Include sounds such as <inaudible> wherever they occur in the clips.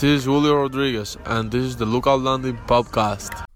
This is Julio Rodriguez, and this is the Lookout Landing podcast.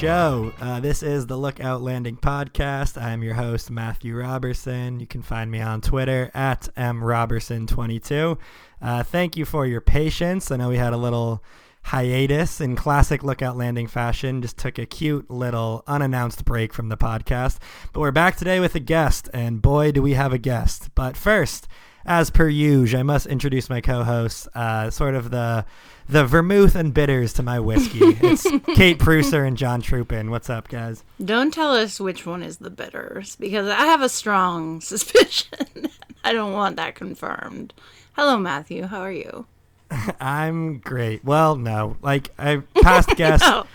Show. Uh, this is the Lookout Landing podcast. I'm your host, Matthew Robertson. You can find me on Twitter at mrobertson22. Uh, thank you for your patience. I know we had a little hiatus in classic Lookout Landing fashion. Just took a cute little unannounced break from the podcast. But we're back today with a guest, and boy, do we have a guest. But first, as per usual, I must introduce my co-hosts, uh, sort of the the vermouth and bitters to my whiskey. <laughs> It's Kate Preusser and John Trupin. What's up, guys? Don't tell us which one is the bitters because I have a strong <laughs> suspicion. I don't want that confirmed. Hello, Matthew. How are you? <laughs> I'm great. Well, no, like I past <laughs> guest. No,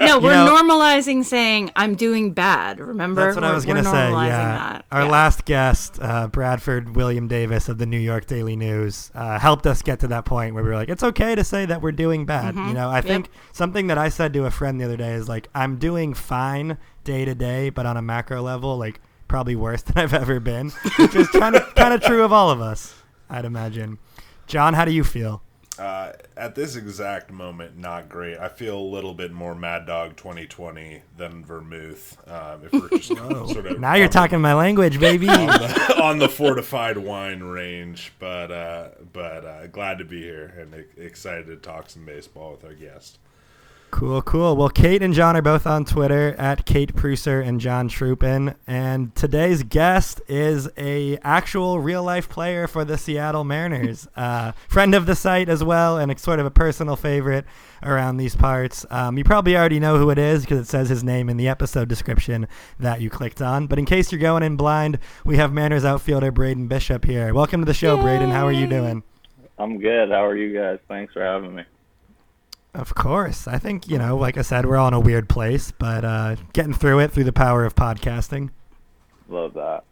no, we're know- normalizing saying I'm doing bad. Remember? That's what I We're- was gonna say. Yeah, that. our Yeah. last guest, uh, Bradford William Davis of the New York Daily News, uh, helped us get to that point where we were like, it's okay to say that we're doing bad. You know, I think something that I said to a friend the other day is like, I'm doing fine day to day, but on a macro level, like probably worse <laughs> than I've ever been, which is kind of kind of true of all of us, I'd imagine. John, how do you feel? Uh, at this exact moment, not great. I feel a little bit more Mad Dog 2020 than Vermouth. Um, if we're just <laughs> sort of Now you're the- talking my language, baby. on the, <laughs> on the fortified wine range, but uh, but uh, glad to be here and excited to talk some baseball with our guest. Cool, cool. Well, Kate and John are both on Twitter at Kate Preusser and John Trupin. And today's guest is a actual real life player for the Seattle Mariners, <laughs> uh, friend of the site as well, and a sort of a personal favorite around these parts. Um, you probably already know who it is because it says his name in the episode description that you clicked on. But in case you're going in blind, we have Mariners outfielder Braden Bishop here. Welcome to the show, Braden. How are you doing? I'm good. How are you guys? Thanks for having me. Of course. I think, you know, like I said, we're all in a weird place, but uh, getting through it through the power of podcasting. Love that.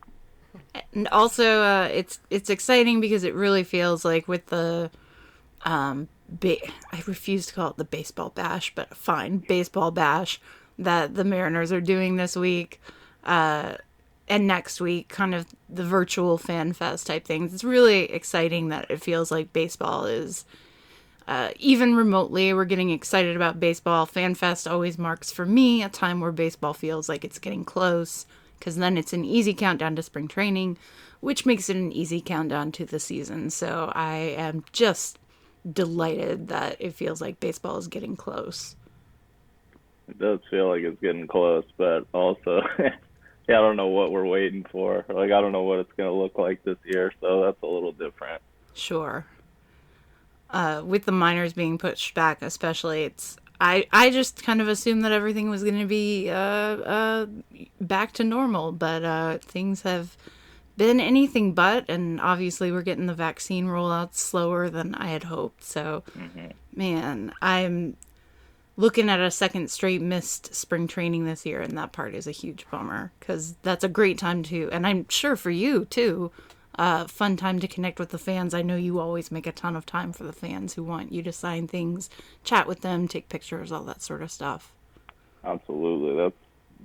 and also uh, it's it's exciting because it really feels like with the um ba- I refuse to call it the baseball bash, but fine, baseball bash that the Mariners are doing this week uh and next week kind of the virtual fan fest type things. It's really exciting that it feels like baseball is uh, even remotely, we're getting excited about baseball. FanFest always marks for me a time where baseball feels like it's getting close because then it's an easy countdown to spring training, which makes it an easy countdown to the season. So I am just delighted that it feels like baseball is getting close. It does feel like it's getting close, but also, <laughs> yeah, I don't know what we're waiting for. Like, I don't know what it's going to look like this year, so that's a little different. Sure. Uh, with the minors being pushed back, especially, it's I I just kind of assumed that everything was going to be uh, uh, back to normal, but uh, things have been anything but, and obviously we're getting the vaccine rollout slower than I had hoped. So, man, I'm looking at a second straight missed spring training this year, and that part is a huge bummer because that's a great time to, and I'm sure for you too, uh, fun time to connect with the fans. I know you always make a ton of time for the fans who want you to sign things, chat with them, take pictures, all that sort of stuff. Absolutely. That's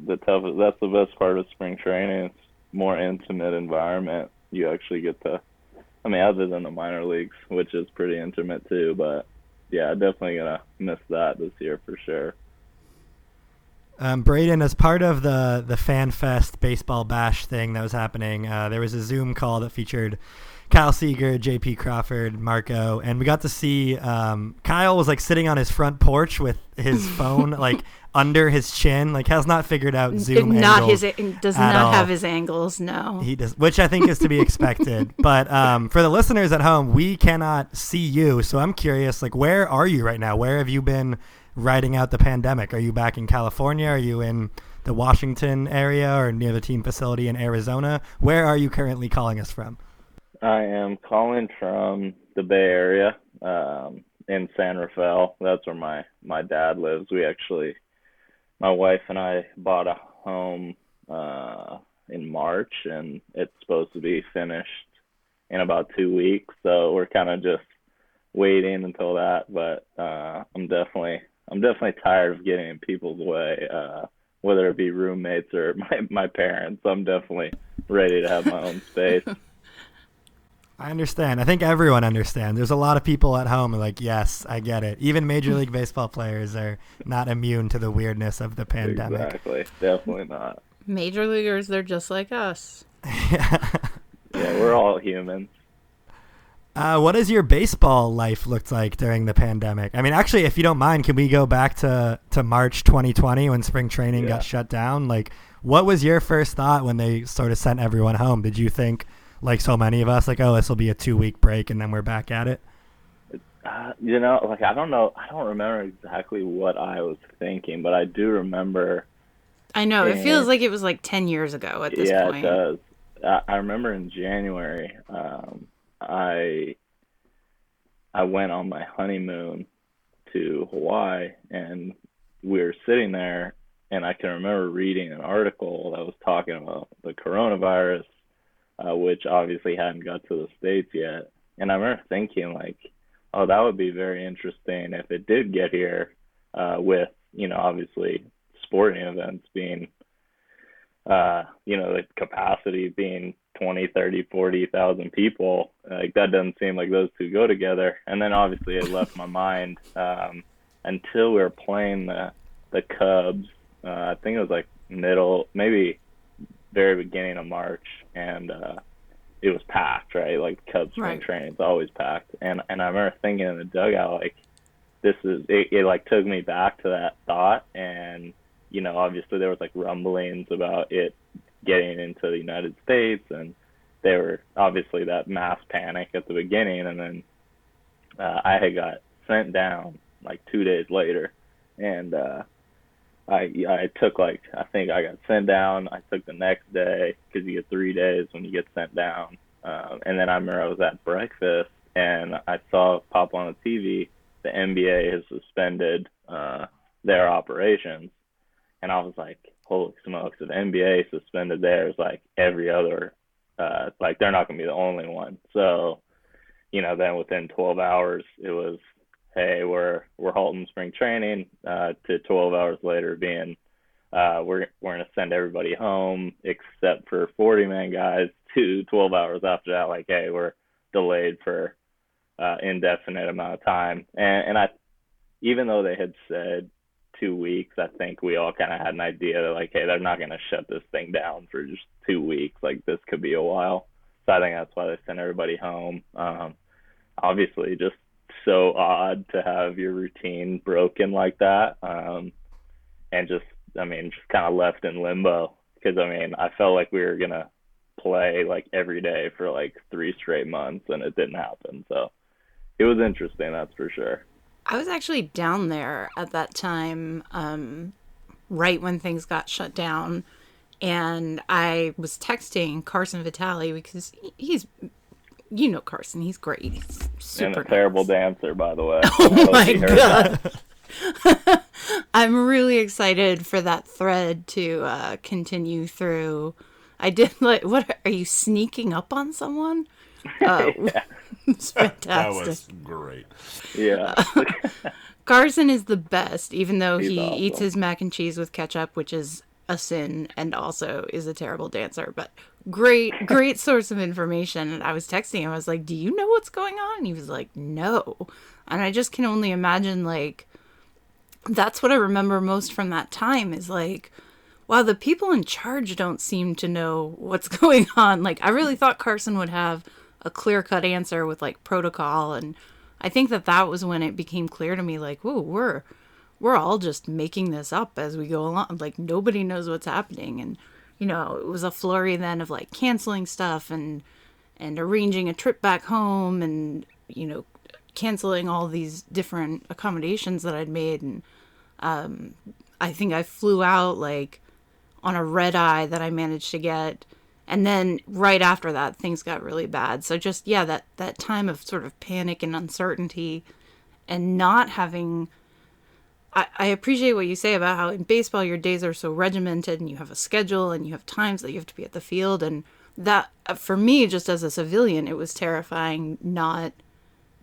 the toughest. That's the best part of spring training. It's more intimate environment. You actually get to, I mean, other than the minor leagues, which is pretty intimate too, but yeah, definitely to miss that this year for sure. Um, Braden, as part of the the Fan Fest baseball bash thing that was happening, uh, there was a Zoom call that featured Kyle Seager, J.P. Crawford, Marco, and we got to see um, Kyle was like sitting on his front porch with his <laughs> phone like under his chin, like has not figured out Zoom not his does not all. have his angles. No. He does, which I think is to be expected. <laughs> but um, for the listeners at home, we cannot see you, so I'm curious. Like, where are you right now? Where have you been riding out the pandemic? Are you back in California? Are you in the Washington area or near the team facility in Arizona? Where are you currently calling us from? I am calling from the Bay Area, um, in San Rafael. That's where my my dad lives. We actually, my wife and I bought a home uh, in March, and it's supposed to be finished in about two weeks. So we're kind of just waiting until that. But uh, I'm definitely I'm definitely tired of getting in people's way, uh, whether it be roommates or <laughs> my my parents. I'm definitely ready to have my own space. <laughs> I understand. I think everyone understands. There's a lot of people at home like, yes, I get it. Even Major League Baseball players are not immune to the weirdness of the pandemic. Exactly. Definitely not. Major leaguers, they're just like us. <laughs> Yeah, we're all humans. Uh, what has your baseball life looked like during the pandemic? I mean, actually, if you don't mind, can we go back to, to March 2020 when spring training Yeah. got shut down? Like, what was your first thought when they sort of sent everyone home? Did you think, like so many of us, like, oh, this will be a two week break and then we're back at it? Uh, you know, like I don't know, I don't remember exactly what I was thinking, but I do remember. I know. It feels like it was like 10 years ago at this yeah, point. it does. I, I remember in January, um, I I went on my honeymoon to Hawaii, and we were sitting there, and I can remember reading an article that was talking about the coronavirus, uh, which obviously hadn't got to the states yet. And I remember thinking like, oh, that would be very interesting if it did get here, uh, with you know obviously sporting events being uh, you know, the capacity being 20, 30, 40,000 people, like that doesn't seem like those two go together. And then obviously it left my mind um, until we were playing the the Cubs. Uh, I think it was like middle, maybe very beginning of March, and uh, it was packed, right? Like Cubs spring Right. training, it's always packed. And and I remember thinking in the dugout, like, this is it, it like took me back to that thought and you know obviously there was like rumblings about it getting into the united states and there were obviously that mass panic at the beginning and then uh, i had got sent down like two days later and uh i i took like i think i got sent down i took the next day because you get three days when you get sent down um, and then i remember i was at breakfast and i saw pop on the tv the NBA has suspended uh, their operations, and I was like, holy smokes! If the NBA suspended theirs, like every other, uh, like they're not gonna be the only one. So, you know, then within 12 hours, it was, hey, we're we're halting spring training. Uh, to 12 hours later, being, uh, we're we're gonna send everybody home except for 40 man guys. To 12 hours after that, like, hey, we're delayed for uh, indefinite amount of time. And, and I, even though they had said two weeks, I think we all kind of had an idea that like, hey, they're not going to shut this thing down for just two weeks. Like this could be a while. So I think that's why they sent everybody home. Um, obviously, just so odd to have your routine broken like that, um, and just, I mean, just kind of left in limbo. Because I mean, I felt like we were gonna play like every day for like three straight months, and it didn't happen. So it was interesting, that's for sure. I was actually down there at that time, um, right when things got shut down. And I was texting Carson Vitale because he's, you know, Carson, he's great. He's super and a terrible dancer, by the way. <laughs> Oh my god. <laughs> I'm really excited for that thread to uh, continue through. I did like what are you sneaking up on someone? <laughs> Uh, It's That was great. Yeah. Uh, <laughs> Carson is the best, even though He's he awesome. eats his mac and cheese with ketchup, which is a sin, and also is a terrible dancer. But great, great source of information. And I was texting him. I was like, "Do you know what's going on?" And he was like, "No." And I just can only imagine, like, that's what I remember most from that time is like, wow, the people in charge don't seem to know what's <laughs> going on. Like, I really thought Carson would have a clear cut answer with like protocol. And I think that that was when it became clear to me, like, whoa, we're, we're all just making this up as we go along. Like, nobody knows what's happening. And, you know, it was a flurry then of like canceling stuff and, and arranging a trip back home and, you know, canceling all these different accommodations that I'd made. And, um I think I flew out like on a red eye that I managed to get. And then right after that, things got really bad. So just, yeah, that, that time of sort of panic and uncertainty and not having I, appreciate what you say about how in baseball your days are so regimented and you have a schedule and you have times that you have to be at the field and that uh, for me just as a civilian it was terrifying not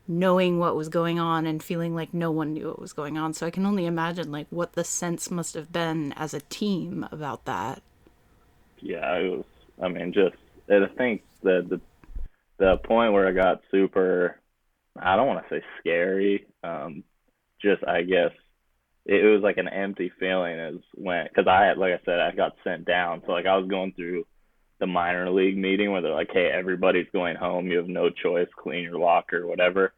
knowing what was going on and feeling like no one knew what was going on so i can only imagine like what the sense must have been as a team about that yeah, it was. I mean, just I think the the the point where I got super. I don't want to say scary. Um, just I guess it, it was like an empty feeling as when because I had like I said I got sent down, so like I was going through the minor league meeting where they're like, hey, everybody's going home. You have no choice. Clean your locker, whatever.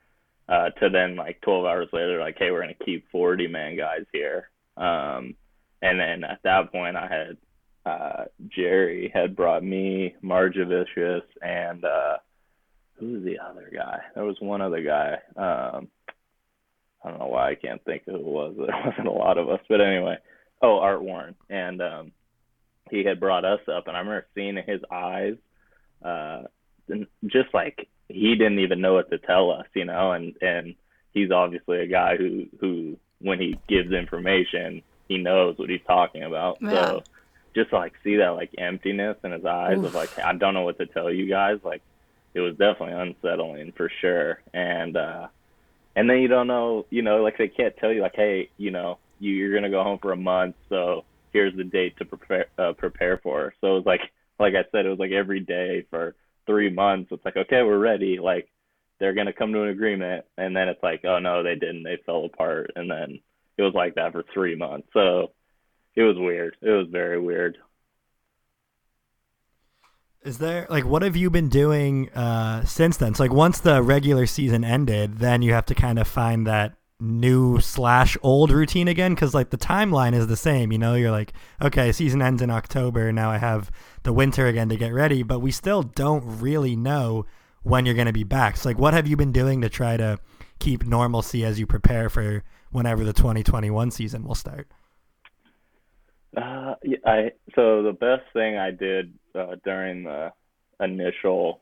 Uh, to then like 12 hours later, like, hey, we're gonna keep 40 man guys here. Um, and then at that point, I had uh, Jerry had brought me, Margevicius, and uh, who was the other guy? There was one other guy. Um, I don't know why I can't think who it was. <laughs> There wasn't a lot of us, but anyway. Oh, Art Warren, and um, he had brought us up, and I remember seeing in his eyes, uh, just like he didn't even know what to tell us, you know, and and he's obviously a guy who who when he gives information, he knows what he's talking about. Yeah. So just to, like see that like emptiness in his eyes of like I don't know what to tell you guys, like it was definitely unsettling for sure. And uh and then you don't know, you know, like they can't tell you like, hey, you know, you, you're gonna go home for a month, so here's the date to prepare uh, prepare for. So it was like like I said, it was like every day for three months. It's like okay, we're ready. Like they're gonna come to an agreement, and then it's like oh no, they didn't. They fell apart, and then it was like that for three months. So it was weird. It was very weird. Is there like what have you been doing uh, since then? So like once the regular season ended, then you have to kind of find that new slash old routine again because like the timeline is the same. You know, you're like, okay, season ends in October. Now I have the winter again to get ready, but we still don't really know when you're going to be back. So like, what have you been doing to try to keep normalcy as you prepare for whenever the 2021 season will start? Uh, yeah, I so the best thing I did uh, during the initial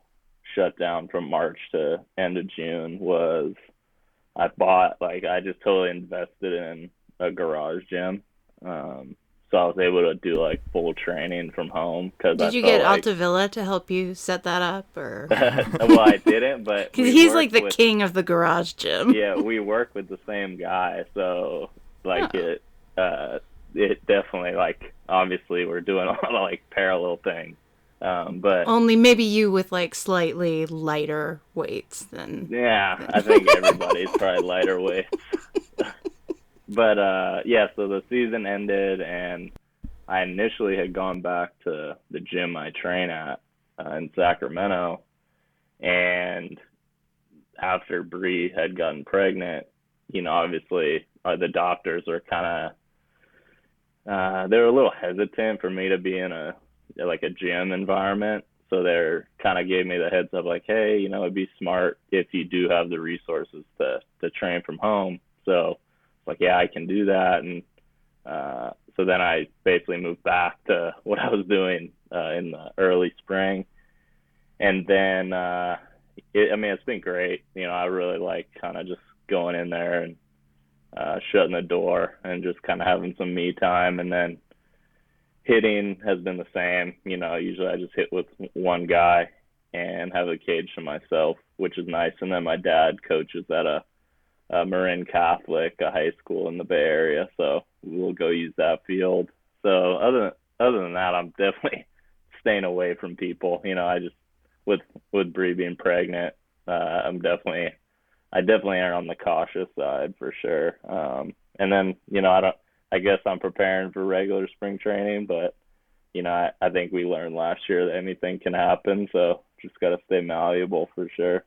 shutdown from March to end of June was I bought like I just totally invested in a garage gym. Um, so I was able to do like full training from home because did I you get like, Altavilla to help you set that up or <laughs> well, I didn't, but <laughs> because he's like the with- king of the garage gym yeah, we work with the same guy, so like Oh. it, uh, it definitely like obviously we're doing <laughs> a lot of like parallel things, um, but only maybe you with like slightly lighter weights than yeah, I think <laughs> everybody's probably lighter weight. <laughs> but uh, yeah, so the season ended, and I initially had gone back to the gym I train at uh, in Sacramento, and after Bree had gotten pregnant, you know, obviously uh, the doctors were kind of uh, they were a little hesitant for me to be in a like a gym environment. So they're kind of gave me the heads up, like, hey, you know, it'd be smart if you do have the resources to to train from home. So, it's like, yeah, I can do that, and uh, so then I basically moved back to <laughs> what I was doing uh, in the early spring, and then uh, it, I mean, it's been great. You know, I really like kind of just going in there and uh, shutting the door and just kind of having some me time, and then hitting has been the same. You know, usually I just hit with one guy and have a cage to myself, which is nice. And then my dad coaches at a, a Marin Catholic, a high school in the Bay Area, so we'll go use that field. So other than, other than that, I'm <laughs> definitely staying away from people. You know, I just with with Bree being pregnant, uh, I'm definitely I definitely err on the cautious side for sure. Um, and then you know I don't I guess I'm preparing for regular spring training, but you know, I, I think we learned last year that anything can happen, so just got to stay malleable for sure.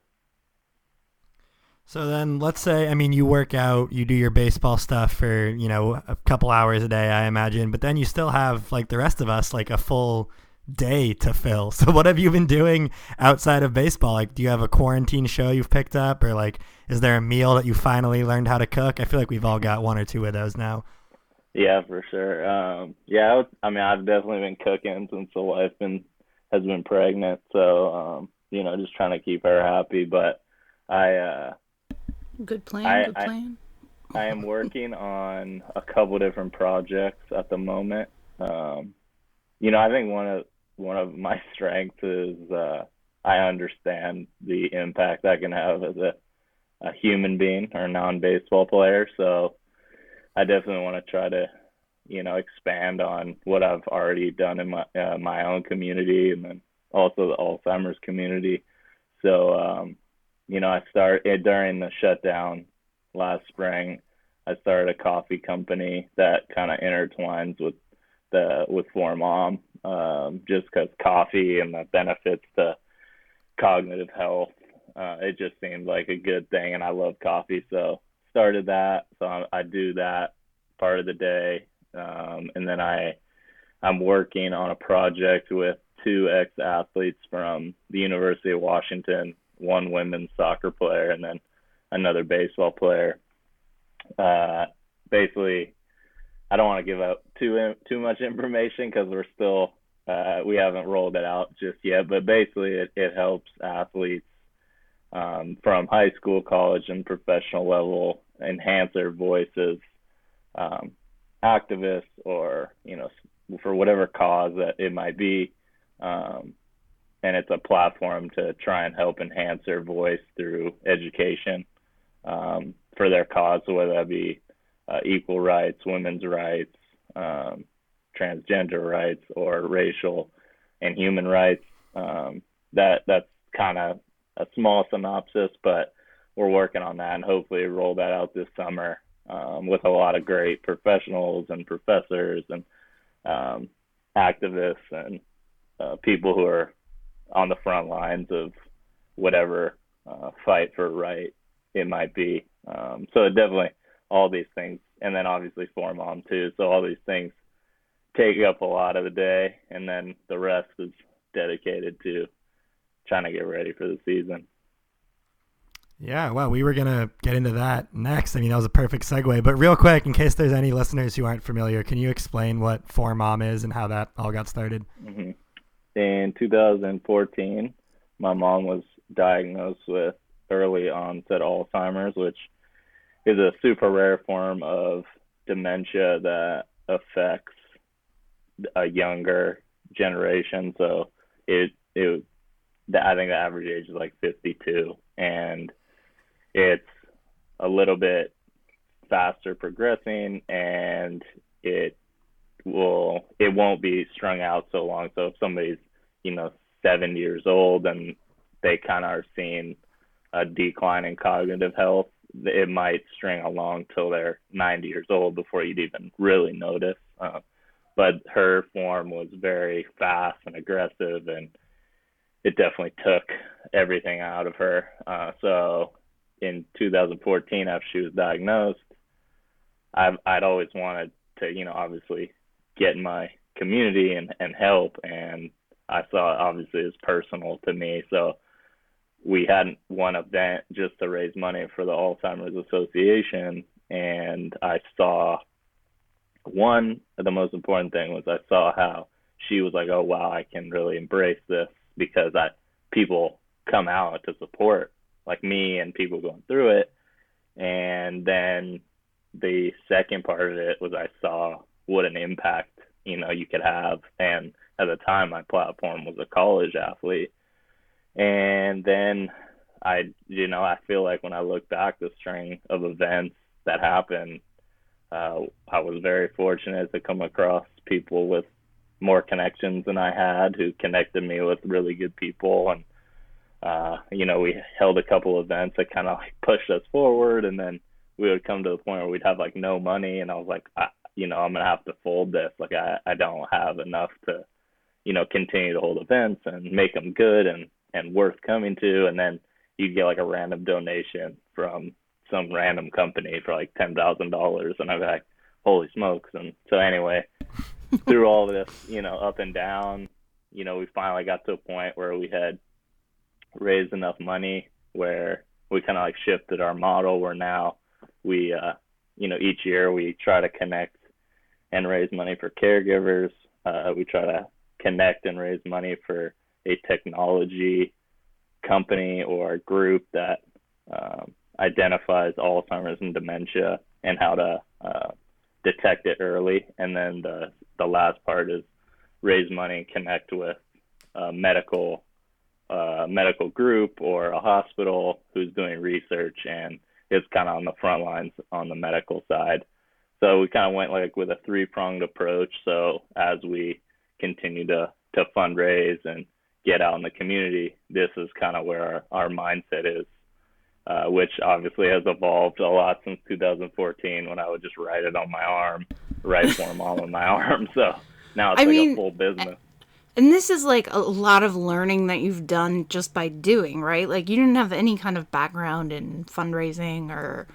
So then let's say I mean you work out, you do your baseball stuff for, you know, a couple hours a day, I imagine, but then you still have like the rest of us like a full day to fill. <laughs> So what have you been doing outside of baseball? Like do you have a quarantine show you've picked up or like is there a meal that you finally learned how to cook? I feel like we've all got one or two of those now. Yeah, for sure. Um, yeah, I, would, I mean, I've definitely been cooking since the wife been has been pregnant, so um, you know, just trying to keep her happy. But I, uh, good plan I- good I- plan I am working on a couple different projects at the moment. Um, you know, I think one of one of my <laughs> strengths is uh, I understand the impact I can have as a, a human being or non-baseball player. So I definitely want to try to, you know, expand on what I've already done in my uh, my own community and then also the Alzheimer's community. So, um, you know, I started during the shutdown last spring. I started a coffee company that kind of intertwines with the with For Mom, um, just because coffee and the benefits to cognitive health. Uh, it just seemed like a good thing, and I love coffee, so started that. So I, I do that part of the day, um, and then I I'm working on a project with two ex athletes from the University of Washington, one women's soccer player, and then another baseball player. Uh, basically, I don't want to give out too too much <laughs> information because we're still uh, we haven't rolled it out just yet, but basically it, it helps athletes um, from high school, college, and professional level enhance their voices, um, activists, or you know, for whatever cause that it might be. Um, and it's a platform to try and help enhance their voice through education um, for their cause, whether that be uh, equal rights, women's rights, um, transgender rights or racial and human rights. Um, that that's kind of a small synopsis, but we're working on that and hopefully roll that out this summer um, with a lot of great professionals and professors and um, activists and uh, people who are on the front lines of whatever uh, fight for right it might be. Um, so definitely all these things, and then obviously For Mom too. So all these things take up a lot of the day, and then the rest is dedicated to trying to get ready for the season. Yeah, well, we were going to get into that next. I mean, that was a perfect segue. But real quick, in case there's any listeners who aren't familiar, can you explain what For Mom is and how that all got started? Mm-hmm. In 2014, my mom was diagnosed with early onset Alzheimer's, which is a super rare form of dementia that affects a younger generation. So it it I think the average age is like 52, and it's a little bit faster progressing, and it will it won't be strung out so long. So if somebody's you know seven years old and they kind of are seeing a decline in cognitive health, it might string along till they're 90 years old before you'd even really notice. Uh, but her form was very fast and aggressive, and it definitely took everything out of her. Uh, so in 2014, after she was diagnosed, I've, I'd always wanted to, you know, obviously get in my community and, and help. And I saw it obviously as personal to me. So we had one event just to raise money for the Alzheimer's Association. And I saw one of the most important thing was I saw how she was like, oh wow, I can really embrace this because I people come out to support like me and people going through it. And then the second part of it was I saw what an impact you know you could have, and at the time my platform was a college athlete, and then I you know I feel like when I look back the string of events that happened uh, I was very fortunate to come across people with more connections than I had who connected me with really good people. And, uh, you know, we held a couple events that kind of like pushed us forward. And then we would come to the point where we'd have like no money. And I was like, I, you know, I'm going to have to fold this. Like, I, I don't have enough to, you know, continue to hold events and make them good and, and worth coming to. And then you get like a random donation from some random company for like ten thousand dollars, and I'm like, holy smokes! And so anyway, <laughs> through all this, you know, up and down, you know, we finally got to a point where we had raised enough money where we kind of like shifted our model where now we, uh, you know, each year we try to connect and raise money for caregivers. Uh, we try to connect and raise money for a technology company or group that um, identifies Alzheimer's and dementia and how to uh, detect it early. And then the the last part is raise money and connect with a medical uh, medical group or a hospital who's doing research and is kind of on the front lines on the medical side. So we kind of went like with a three pronged approach. So as we continue to to fundraise and get out in the community, this is kind of where our, our mindset is, uh, which obviously has evolved a lot since 2014 when I would just write it on my arm, write for mom on my <laughs> arm. So now it's I like mean, a full business. And this is like a lot of learning that you've done just by doing, right? Like you didn't have any kind of background in fundraising or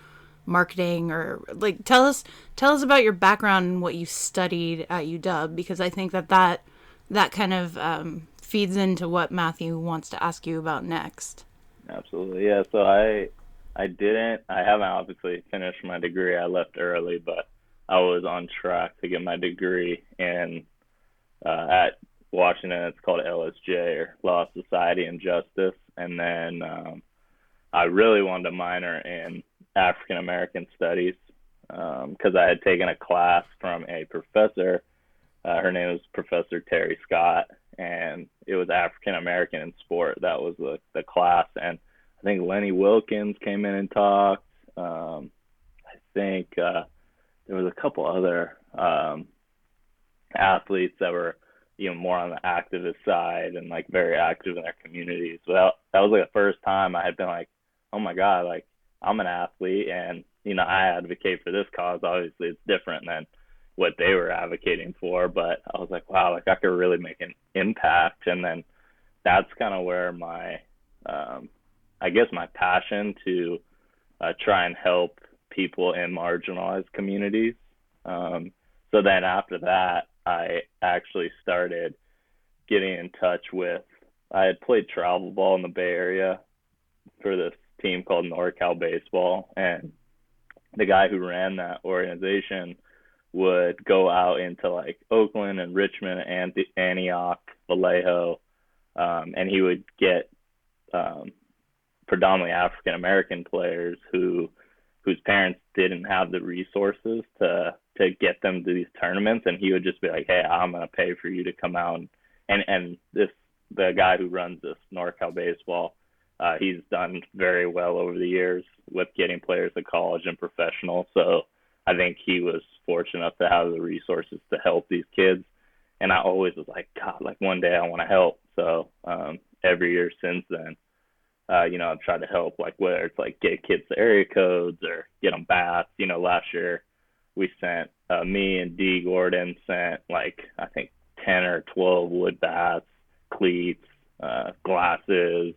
marketing or like tell us tell us about your background and what you studied at UW because I think that that that kind of um, feeds into what Matthew wants to ask you about next. Absolutely, yeah. So I I didn't I haven't obviously finished my degree. I left early, but I was on track to get my degree in uh, at Washington. It's called LSJ or Law Society and Justice, and then um, I really wanted to minor in African American Studies because um, I had taken a class from a professor. Uh, her name was Professor Terry Scott, and it was African American in sport. That was the, the class, and I think Lenny Wilkens came in and talked. Um, I think uh, there was a couple other um, athletes that were you know more on the activist side and like very active in their communities. So that, that was like the first time I had been like, oh my god, like I'm an athlete and you know I advocate for this cause. Obviously, it's different than what they were advocating for, but I was like, wow, like I could really make an impact. And then that's kind of where my, um, I guess my passion to uh, try and help people in marginalized communities. Um, so then after that, I actually started getting in touch with. I had played travel ball in the Bay Area for this team called NorCal Baseball, and the guy who ran that organization would go out into like Oakland and Richmond and Antioch, Vallejo, um, and he would get um, predominantly African American players who whose parents didn't have the resources to to get them to these tournaments and he would just be like hey i'm to pay for you to come out and and, and this the guy who runs this norcal baseball uh, he's done very well over the years with getting players to college and professional so i think he was fortunate enough to have the resources to help these kids and i always was like god like one day i want to help so um every year since then uh, you know, I've tried to help, like whether it's like get kids the area codes or get them baths. You know, last year we sent uh, me and Dee Gordon sent like I think ten or twelve wood bats, cleats, uh, glasses,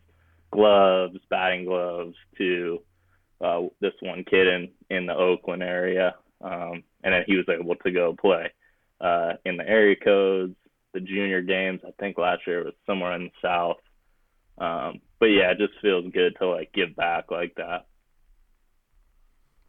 gloves, batting gloves to uh, this one kid in in the Oakland area, um, and then he was able to go play uh, in the area codes, the junior games. I think last year it was somewhere in the south. Um, but yeah, it just feels good to like give back like that.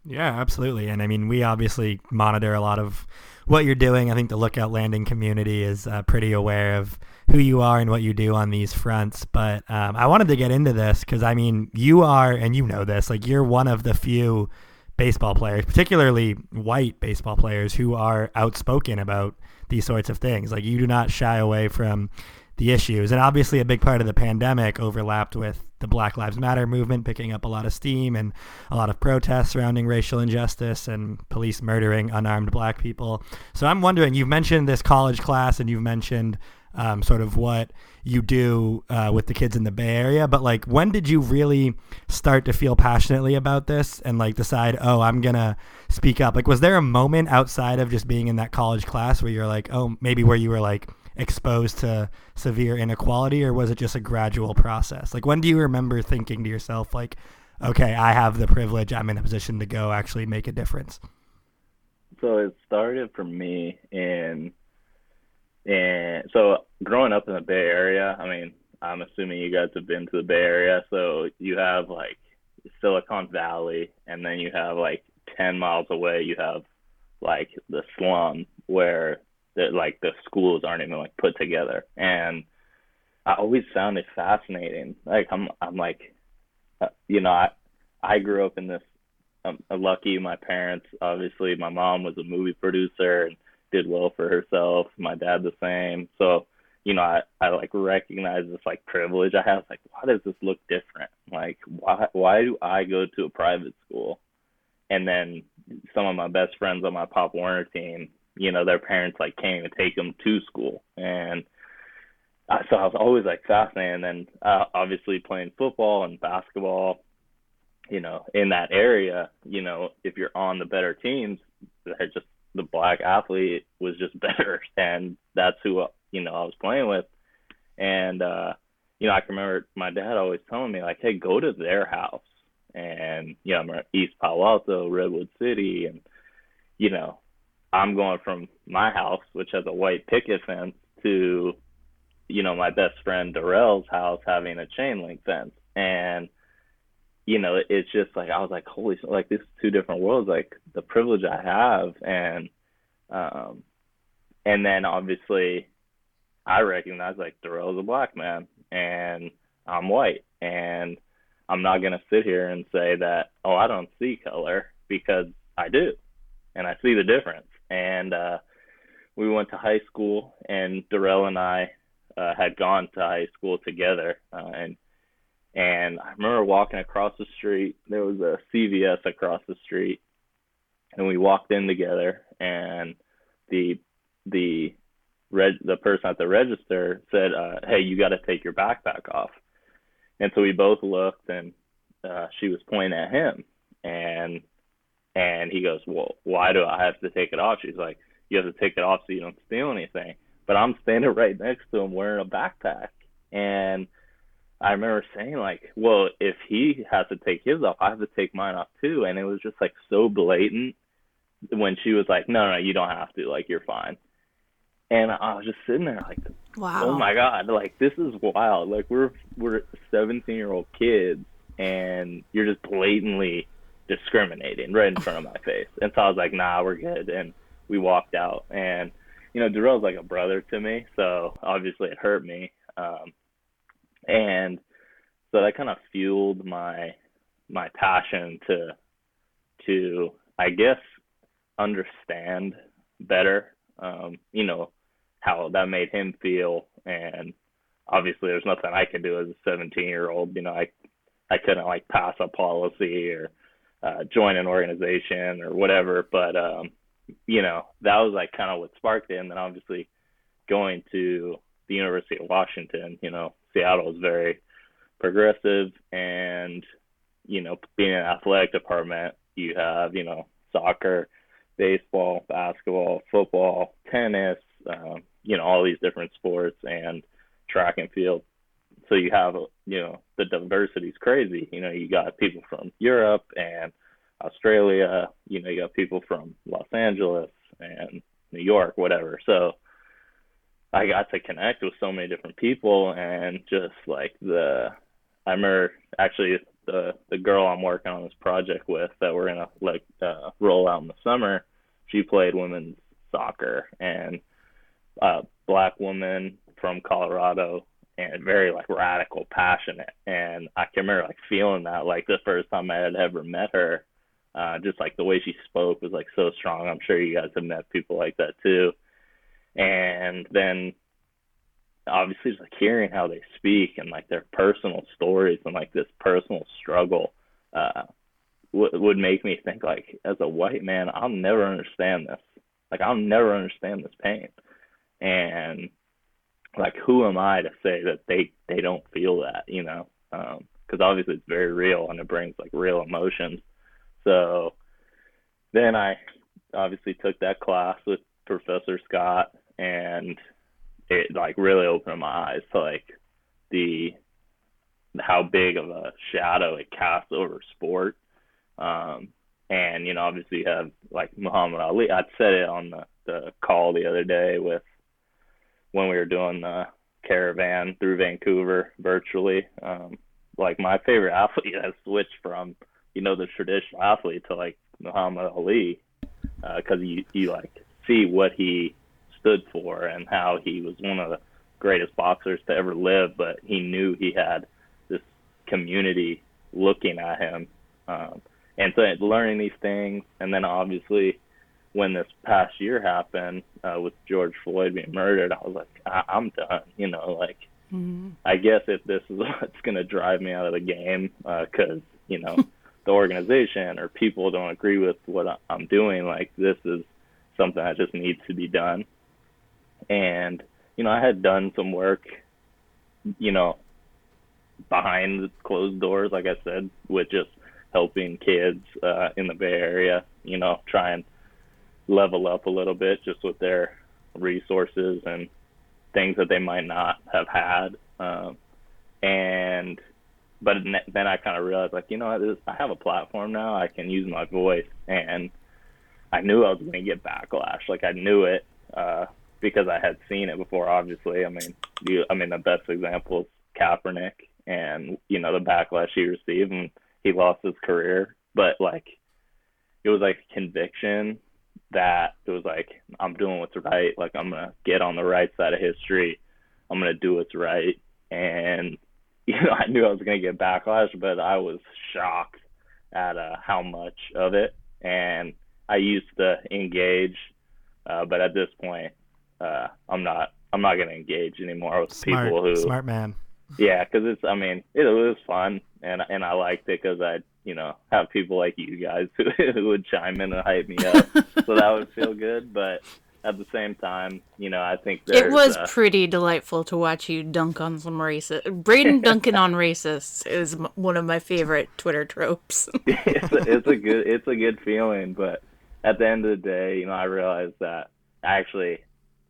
Yeah, absolutely. And I mean, we obviously monitor a lot of what you're doing. I think the Lookout Landing community is uh, pretty aware of who you are and what you do on these fronts. But um, I wanted to get into this because, I mean, you are, and you know this, like you're one of the few baseball players, particularly white baseball players, who are outspoken about these sorts of things. Like you do not shy away from the issues. And obviously, a big part of the pandemic overlapped with the Black Lives Matter movement picking up a lot of steam and a lot of protests surrounding racial injustice and police murdering unarmed black people. So I'm wondering, you've mentioned this college class and you've mentioned um, sort of what you do uh, with the kids in the Bay Area, but like, when did you really start to feel passionately about this and like decide, oh, I'm gonna speak up? Like, was there a moment outside of just being in that college class where you're like, oh, maybe where you were like, exposed to severe inequality or was it just a gradual process? Like when do you remember thinking to yourself like okay i have the privilege i'm in a position to go actually make a difference so it started for me in and so growing up in the bay area i mean i'm assuming you guys have been to the bay area so you have like silicon valley and then you have like 10 miles away you have like the slum where that like the schools aren't even like put together and i always found it fascinating like i'm i'm like uh, you know i i grew up in this I'm lucky. My parents, obviously, my mom was a movie producer and did well for herself. My dad the same. So, you know, I, I like recognize this like privilege I have. Like, why does this look different? Like, why why do I go to a private school, and then some of my best friends on my Pop Warner team, you know, their parents like can't even take them to school, and so I was always like fascinated. And then uh, obviously playing football and basketball, you know, in that area, you know, if you're on the better teams, they're just the black athlete was just <laughs> better, and that's who you know I was playing with. And uh, you know, I can remember my dad always telling me like, "Hey, go to their house." And you know, I'm East Palo Alto, Redwood City, and you know, I'm going from my house, which has a white picket fence, to you know my best friend Darrell's house having a chain link fence, and you know, it's just like I was like, holy, like this is two different worlds. Like the privilege I have, and um, and then obviously, I recognize like Darrell's a black man, and I'm white, and I'm not gonna sit here and say that oh I don't see color because I do, and I see the difference. And uh, we went to high school, and Darrell and I uh, had gone to high school together, uh, and and I remember walking across the street. There was a CVS across the street, and we walked in together. And the the reg the person at the register said, uh, "Hey, you got to take your backpack off." And so we both looked, and uh, she was pointing at him, and and he goes, "Well, why do I have to take it off?" She's like, "You have to take it off so you don't steal anything." But I'm standing <laughs> right next to him wearing a backpack, and I remember saying like, well, if he has to take his off, I have to take mine off too. And it was just like so blatant when she was like, no, no, you don't have to. Like, you're fine. And I was just sitting there like, wow, oh my god, like this is wild. Like we're we're 17 year old kids, and you're just blatantly discriminating right in front of my face. And so I was like, nah, we're good. And we walked out. And you know, Darrell's like a brother to me, so obviously it hurt me. Um, and so that kind of fueled my my passion to to I guess understand better um, you know how that made him feel and obviously there's nothing I could do as a 17 year old you know I I couldn't like pass a policy or uh, join an organization or whatever but um, you know that was like kind of what sparked it. And then obviously going to the University of Washington you know Seattle is very progressive and you know being an athletic department you have you know soccer baseball basketball football tennis um, you know all these different sports and track and field so you have you know the diversity is crazy you know you got people from europe and australia you know you got people from los angeles and new york whatever so I got to connect with so many different people and just like the I remember actually the the girl I'm working on this project with that we're gonna like uh, roll out in the summer. She played women's soccer and a black woman from Colorado and very like radical, passionate. And I can remember like feeling that like the first time I had ever met her. Uh, just like the way she spoke was like so strong. I'm sure you guys have met people like that too and then obviously just like hearing how they speak and like their personal stories and like this personal struggle uh w- would make me think like as a white man I'll never understand this like I'll never understand this pain and like who am I to say that they they don't feel that you know um because obviously it's very real and it brings like real emotions so then I obviously took that class with Professor Scott and it like really opened my eyes to like the how big of a shadow it casts over sport. Um, and you know, obviously you have like Muhammad Ali. I said it on the the call the other day with when we were doing the caravan through Vancouver virtually. Um, like my favorite <laughs> athlete has switched from you know the traditional athlete to like Muhammad Ali because uh, you you like see what he stood for and how he was one of the greatest boxers to ever live, but he knew he had this community looking at him. Um, and so learning these things, and then obviously when this past year happened uh, with George Floyd being murdered, I was like, I- I'm done. You know, like I guess if this is <laughs> what's going to drive me out of the game, because you know <laughs> the organization or people don't agree with what I- I'm doing, like this is something that just needs to be done. And you know, I had done some work, you know, behind closed doors, like I said, with just helping kids uh, in the Bay Area, you know, trying and level up a little bit just with their resources and things that they might not have had. Um, and but then I kind of realized, like, you know, what, I have a platform now. I can use my voice, and I knew I was going to get backlash. Like I knew it uh, because I had seen it before. Obviously, I mean, you, I mean, the best example is Kaepernick, and you know the backlash he received, and he lost his career. But like, it was like conviction that it was like I'm doing what's right. Like I'm gonna get on the right side of history. I'm gonna do what's right. And <laughs> you know, I knew I was gonna get backlash, but I was shocked at uh, how much of it. And I used to engage, uh, but at this point, uh, I'm not. I'm not gonna engage anymore with Smart, people who smart man. yeah, because it's. I mean, it, it was fun, and and I liked it because I, you know, have people like you guys <laughs> who, who would chime in and hype me up, so that would feel good. But at the same time, you know, I think It was uh, pretty delightful to watch you dunk on some racist. Braden dunking on racists is one of my favorite Twitter tropes. <laughs> <laughs> it's, a, it's a good it's a good feeling, but at the end of the day, you know, I realized that actually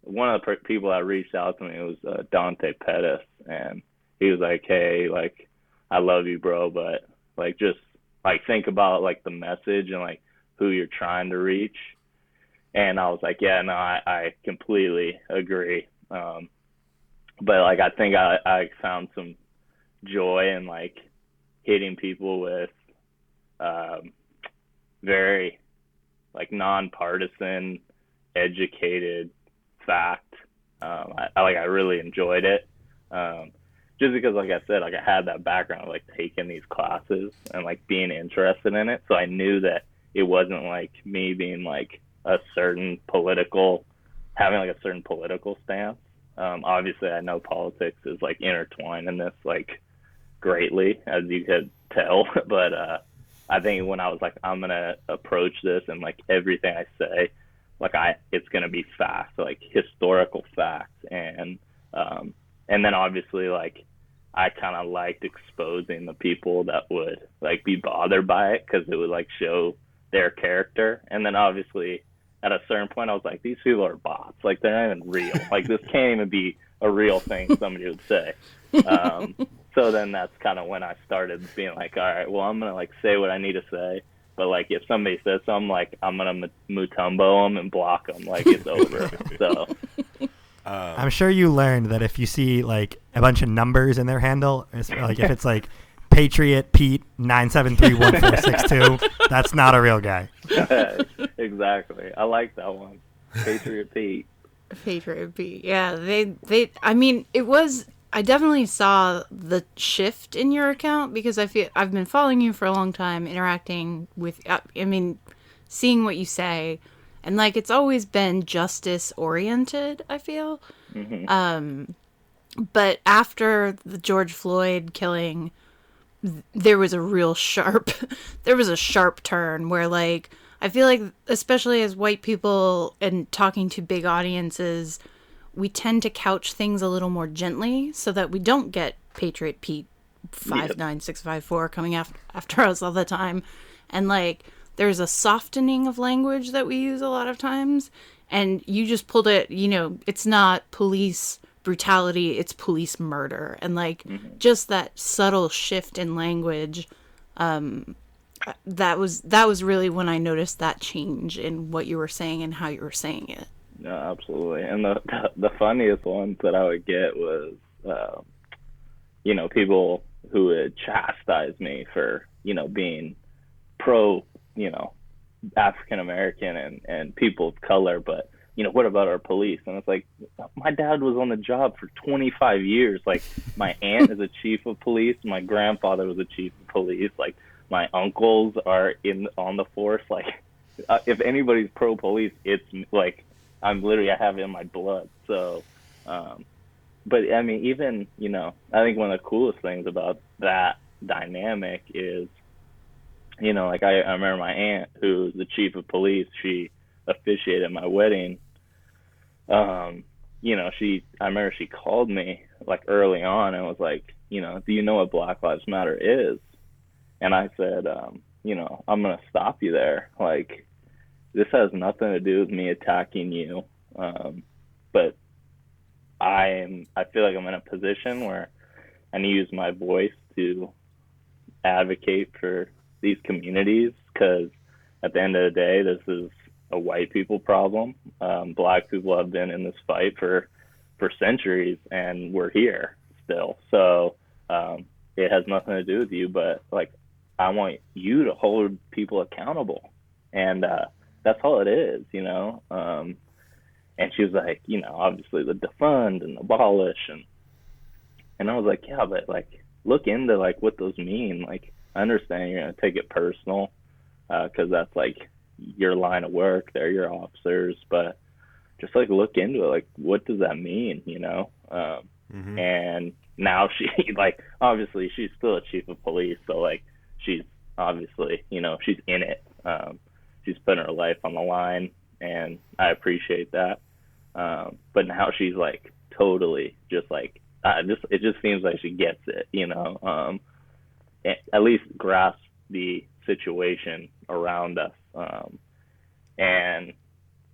one of the people that reached out to me was uh, Dante Pettis, and he was like, "Hey, like, I love you, bro, but like, just like think about like the message and like who you're trying to reach." And I was like, "Yeah, no, I, I completely agree." Um, but like, I think I I found some joy in like hitting people with um, very like nonpartisan, educated fact. Um, I, I like I really enjoyed it. Um, just because, like I said, like I had that background of like taking these classes and like being interested in it, so I knew that it wasn't like me being like a certain political, having like a certain political stance. Um, obviously, I know politics is like intertwined in this like greatly, as you could tell, <laughs> but uh, I think when I was like, I'm gonna approach this and like everything I say, like I, it's gonna be facts, like historical facts, and um, and then obviously like I kind of liked exposing the people that would like be bothered by it because it would like show their character, and then obviously at a certain point I was like, these people are bots, like they're not even real, <laughs> like this can't even be a real thing somebody would say. Um, <laughs> so then that's kind of when I started being like, all right, well, I'm gonna like say what I need to say, but like if somebody says something, like I'm gonna mu- Mutombo them and block them, like it's over. <laughs> so I'm sure you learned that if you see like a bunch of numbers in their handle, it's like if it's <laughs> like Patriot Pete nine seven three one four six two, <laughs> that's not a real guy. <laughs> exactly, I like that one, Patriot Pete. Patriot Pete. Yeah, they they. I mean, it was. I definitely saw the shift in your account because I feel I've been following you for a long time, interacting with. uh, I mean, seeing what you say, and like it's always been justice oriented. I feel. Um, but after the George Floyd killing, there was a real sharp. <laughs> there was a sharp turn where like I feel like especially as white people and talking to big audiences, we tend to couch things a little more gently so that we don't get Patriot Pete five nine six five four coming after after us all the time, and like there's a softening of language that we use a lot of times, and you just pulled it. You know, it's not police brutality; it's police murder, and like just that subtle shift in language that was that was really when I noticed that change in what you were saying and how you were saying it. No, absolutely. And the the funniest ones that I would get was, uh, you know, people who would chastise me for, you know, being pro, you know, African American and and people of color, but you know, what about our police? And it's like, my dad was on the job for 25 years. Like, my <laughs> aunt is a chief of police. My grandfather was a chief of police. Like, my uncles are in on the force. Like, uh, if anybody's pro police, it's like I'm literally I have it in my blood. So, um, but I mean, even you know, I think one of the coolest things about that dynamic is, you know, like I, I remember my aunt, who's the chief of police, she officiated my wedding. Um, you know, she I remember she called me like early on and was like, you know, do you know what Black Lives Matter is? And I said, um, you know, I'm gonna stop you there. Like, this has nothing to do with me attacking you. Um, but I am I feel like I'm in a position where I need to use my voice to advocate for these communities because at the end of the day, this is a white people problem. Um, black people have been in this fight for for centuries, and we're here still. So um, it has nothing to do with you, but like I want you to hold people accountable, and uh, that's all it is, you know. Um, and she was like, you know, obviously the defund and abolish, and and I was like, yeah, but like look into like what those mean. Like I understand you're gonna take it personal because uh, that's like your line of work. They're your officers, but just like look into it. Like what does that mean? You know. Um, mm-hmm. And now <laughs> she like obviously she's still a chief of police, so like she's obviously you know she's in it. Um, she's putting her life on the line, and I appreciate that. Um, but now she's like totally just like uh, just it just seems like she gets it, you know. Um, at least grasp the situation around us. Um, and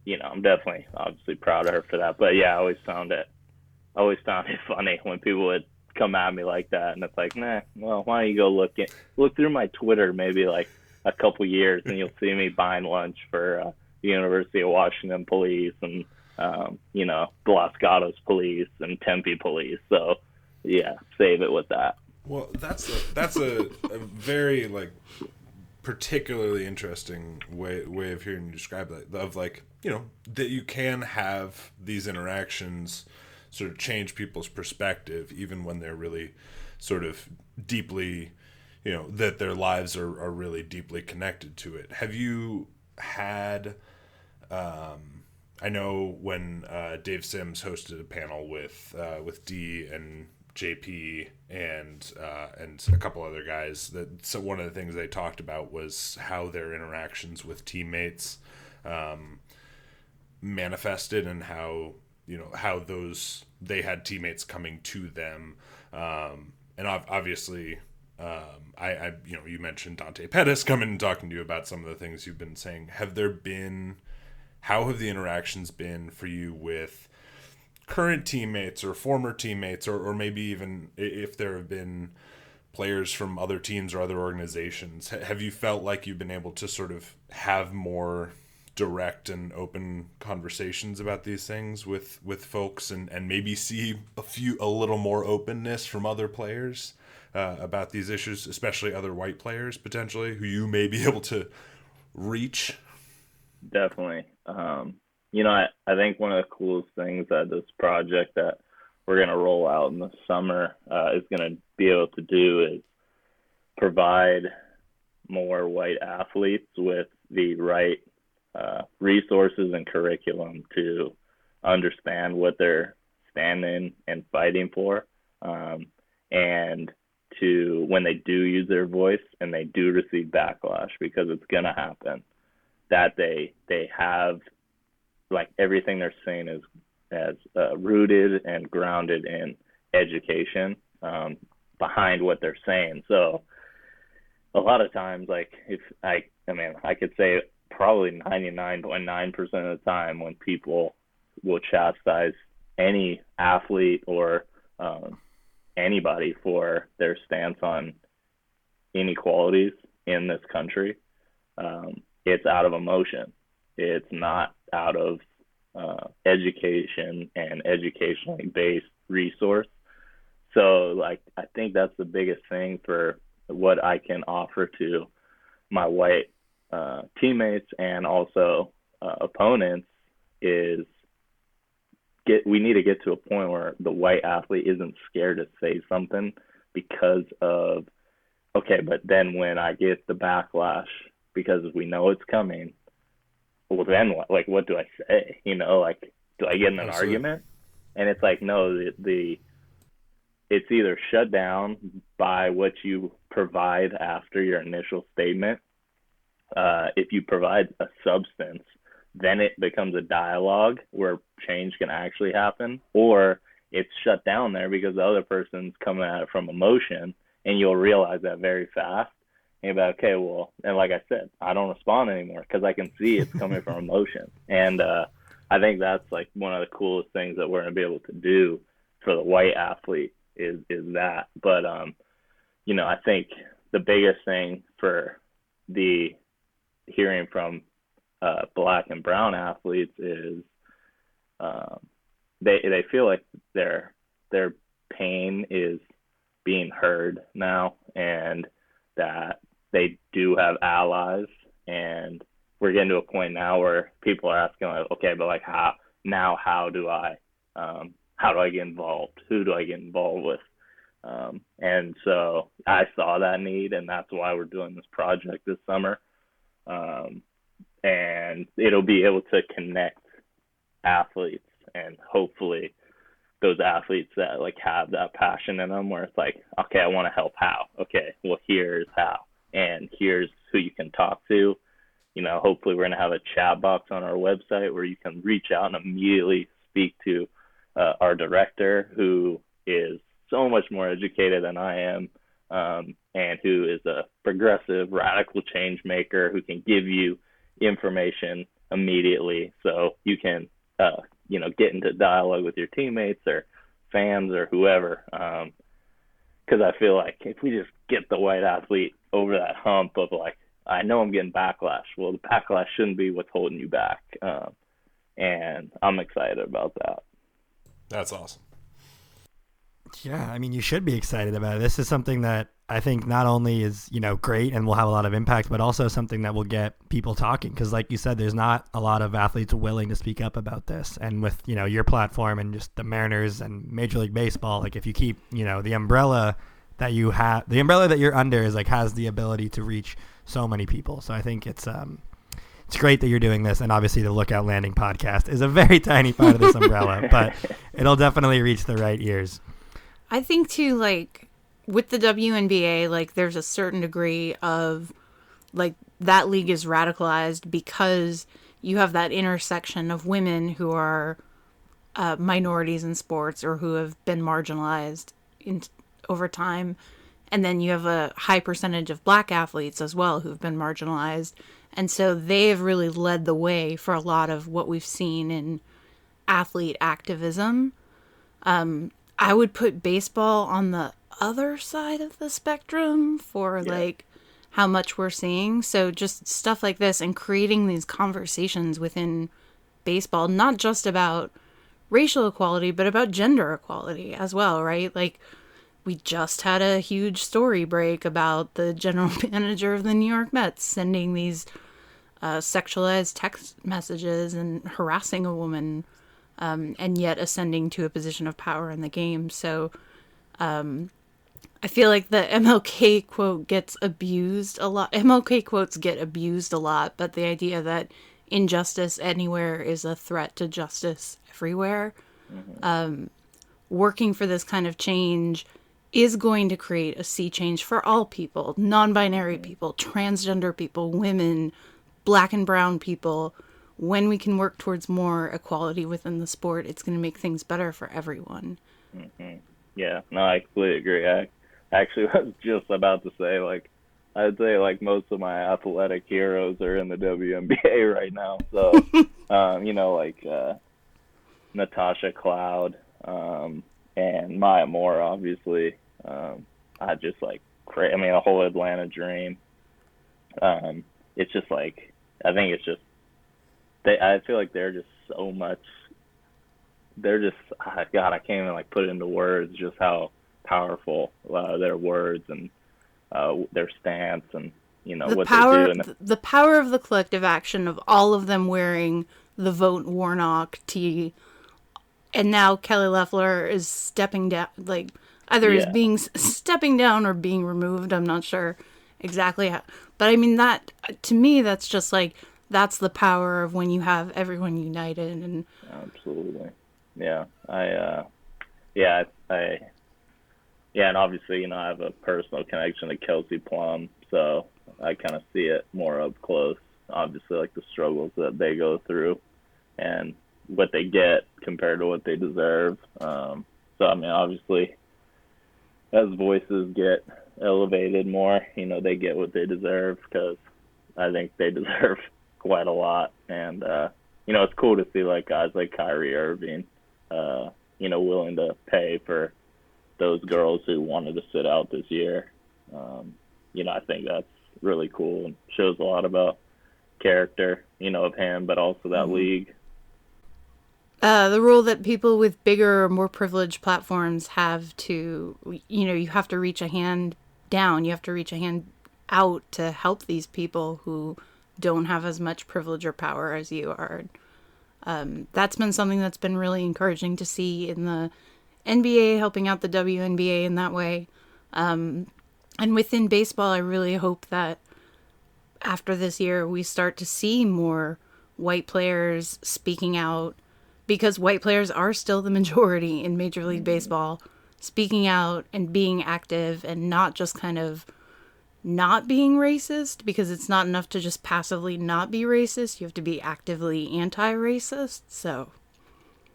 you know, I'm definitely obviously proud of her for that. But yeah, I always found it, I always found it <laughs> funny when people would come at me like that, and it's like, nah, well, why don't you go look at look through my Twitter maybe like a couple years, and you'll see me buying lunch for uh, the University of Washington police and um, you know the Los Gatos police and Tempe police. So yeah, save it with that. Well, that's a, that's a, a very like particularly interesting way way of hearing you describe that of like you know that you can have these interactions sort of change people's perspective even when they're really sort of deeply you know that their lives are, are really deeply connected to it. Have you had um, I know when uh, Dave Sims hosted a panel with uh, with Dee and JP and uh, and a couple other guys. That so one of the things they talked about was how their interactions with teammates um, manifested and how you know how those they had teammates coming to them um, and obviously um, I, I you know you mentioned Dante Pettis coming and talking to you about some of the things you've been saying. Have there been how have the interactions been for you with current teammates or former teammates, or, or maybe even if there have been players from other teams or other organizations, have you felt like you've been able to sort of have more direct and open conversations about these things with with folks and and maybe see a few a little more openness from other players uh, about these issues especially other white players potentially who you may be <laughs> able to reach? Definitely. Um, you know, I, I think one of the coolest things that this project that we're going to roll out in the summer uh, is going to be able to do is provide more white athletes with the right uh, resources and curriculum to understand what they're standing and fighting for. Um, and to when they do use their voice and they do receive backlash because it's going to happen that they they have like everything they're saying is as uh, rooted and grounded in education um, behind what they're saying. So a lot of times, like if I, I mean, I could say probably 99.9% of the time when people will chastise any athlete or um, anybody for their stance on inequalities in this country, um, it's out of emotion. It's not out of uh, education and educationally based resource. So, like, I think that's the biggest thing for what I can offer to my white uh, teammates and also uh, opponents is get we need to get to a point where the white athlete isn't scared to say something because of okay, but then when I get the backlash because we know it's coming, well then what? Like, what do I say? You know, like, do I get in an argument? And it's like, no, the, the it's either shut down by what you provide after your initial statement. Uh, if you provide a substance, then it becomes a dialogue where change can actually happen, or it's shut down there because the other person's coming at it from emotion, and you'll realize that very fast. And like, okay, well, and like I said, I don't respond anymore because I can see it's coming from <laughs> emotion, and uh, I think that's like one of the coolest things that we're gonna be able to do for the white athlete is is that. But um, you know, I think the biggest thing for the hearing from uh, black and brown athletes is um, they they feel like their their pain is being heard now, and that they do have allies, and we're getting to a point now where people are asking like, okay, but like how now how do I um, how do I get involved? Who do I get involved with? Um, and so I saw that need, and that's why we're doing this project this summer. Um, and it'll be able to connect athletes and hopefully those athletes that like have that passion in them where it's like okay i want to help how okay well here's how and here's who you can talk to. You know hopefully we're going to have a chat box on our website where you can reach out and immediately speak to uh, our director who is so much more educated than i am um, and who is a progressive radical change maker who can give you information immediately. So you can uh, you know get into dialogue with your teammates or fans or whoever because I feel like if we just get the white athlete over that hump of like I know I'm getting backlash well the backlash shouldn't be what's holding you back um, and I'm excited about that That's awesome. Yeah, I mean, you should be excited about it. This is something that I think not only is you know great and will have a lot of impact, but also something that will get people talking. Because, like you said, there's not a lot of athletes willing to speak up about this. And with you know your platform and just the Mariners and Major League Baseball, like if you keep you know the umbrella that you have, the umbrella that you're under is like has the ability to reach so many people. So I think it's um it's great that you're doing this, and obviously the Lookout Landing podcast is a very <laughs> tiny part of this umbrella, but <laughs> it'll definitely reach the right ears. I think too, like with the WNBA, like there's a certain degree of like that league is radicalized because you have that intersection of women who are uh, minorities in sports or who have been marginalized in over time, and then you have a high percentage of black athletes as well who've been marginalized, and so they have really led the way for a lot of what we've seen in athlete activism. Um, I would put baseball on the other side of the spectrum for like how much we're seeing. So just stuff like this and creating these conversations within baseball, not just about racial equality, but about gender equality as well, right? Like we just had a huge story break about the general <laughs> manager of the New York Mets sending these uh, sexualized text messages and harassing a woman um, and yet ascending to a position of power in the game. So um, I feel like the MLK quote gets abused a lot. MLK quotes get abused a lot, but the idea that injustice anywhere is a threat to justice everywhere, um, working for this kind of change is going to create a sea change for all people non binary people, transgender people, women, black and brown people when we can work towards more equality within the sport, it's going to make things better for everyone. Yeah, no, I completely agree. I actually <laughs> was just about to say, like, I'd say like most of my athletic heroes are in the WNBA <laughs> right now. So, <laughs> um, you know, like uh, Natasha Cloud um, and Maya Moore, obviously. Um, I just like, cra- I mean, the whole Atlanta Dream. Um, it's just like, I think it's just they. I feel like they're just so much they're just ah, God, I can't even like put it into words just how powerful uh, their words and uh, their stance and you know the what power, they do. And th- the power of the collective action of all of them wearing the vote Warnock tee, and now Kelly Loeffler is stepping down. Like either as being stepping down or being removed. I'm not sure exactly how, but I mean that to me that's just like that's the power of when you have everyone united and Absolutely. Yeah. I uh yeah, I yeah, and obviously, you know, I have a personal connection to Kelsey Plum, so I kind of see it more up close. Obviously, like the struggles that they go through and what they get compared to what they deserve. Um, so, I mean, obviously, as voices get elevated more, you know, they get what they deserve because I think they <laughs> deserve quite a lot. And, uh, you know, it's cool to see like guys like Kyrie Irving, uh, you know, willing to pay for those girls who wanted to sit out this year. Um, you know, I think that's really cool and shows a lot about character, you know, of him, but also that league. Uh, the role that people with bigger or more privileged platforms have to, you know, you have to reach a hand down, you have to reach a hand out to help these people who don't have as much privilege or power as you are. Um, that's been something that's been really encouraging to see in the NBA, helping out the WNBA in that way. Um, and within baseball, I really hope that after this year, we start to see more white players speaking out because white players are still the majority in Major League mm-hmm. Baseball, speaking out and being active and not just kind of not being racist because it's not enough to just passively not be racist. You have to be actively anti racist. So,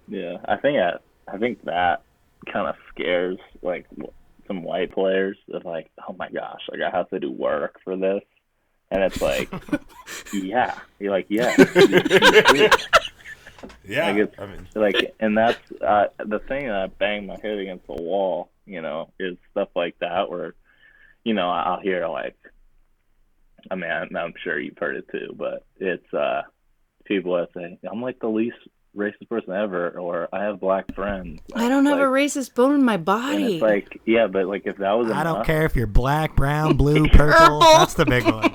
Yeah, I think that I think that kind of scares like some white players of like, oh my gosh, like I have to do work for this, and it's like, <laughs> yeah, you're like, yeah, <laughs> Yeah, Like it's- I mean, like, and that's uh, the thing that I bang my head against the wall, you know, is stuff like that where, you know, I'll hear like, I mean, I'm, I'm sure you've heard it too, but it's uh, people that say I'm like the least racist person ever, or I have black friends. I don't have a racist bone in my And body. it's like, yeah, but like if that was I don't care if you're black, brown, <laughs> blue, purple. That's the big one.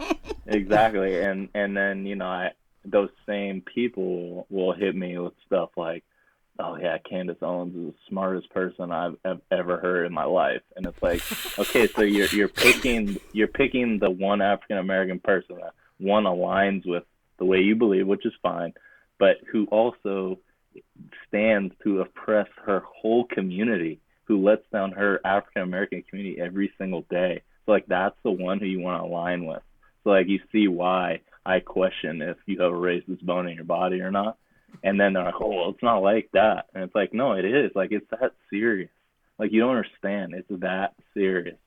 exactly, and and then you know, I those same people will hit me with stuff like, oh yeah, Candace Owens is the smartest person I've, I've ever heard in my life, and it's like, <laughs> okay, so you're you're picking you're picking the one African American person that one aligns with the way you believe, which is fine, but who also stands to oppress her whole community, who lets down her African American community every single day. So like that's the one who you want to align with. So like you see why I question if you have a racist bone in your body or not. And then they're like, oh, well, it's not like that. And it's like, no, it is. Like it's that serious. Like you don't understand. It's that serious.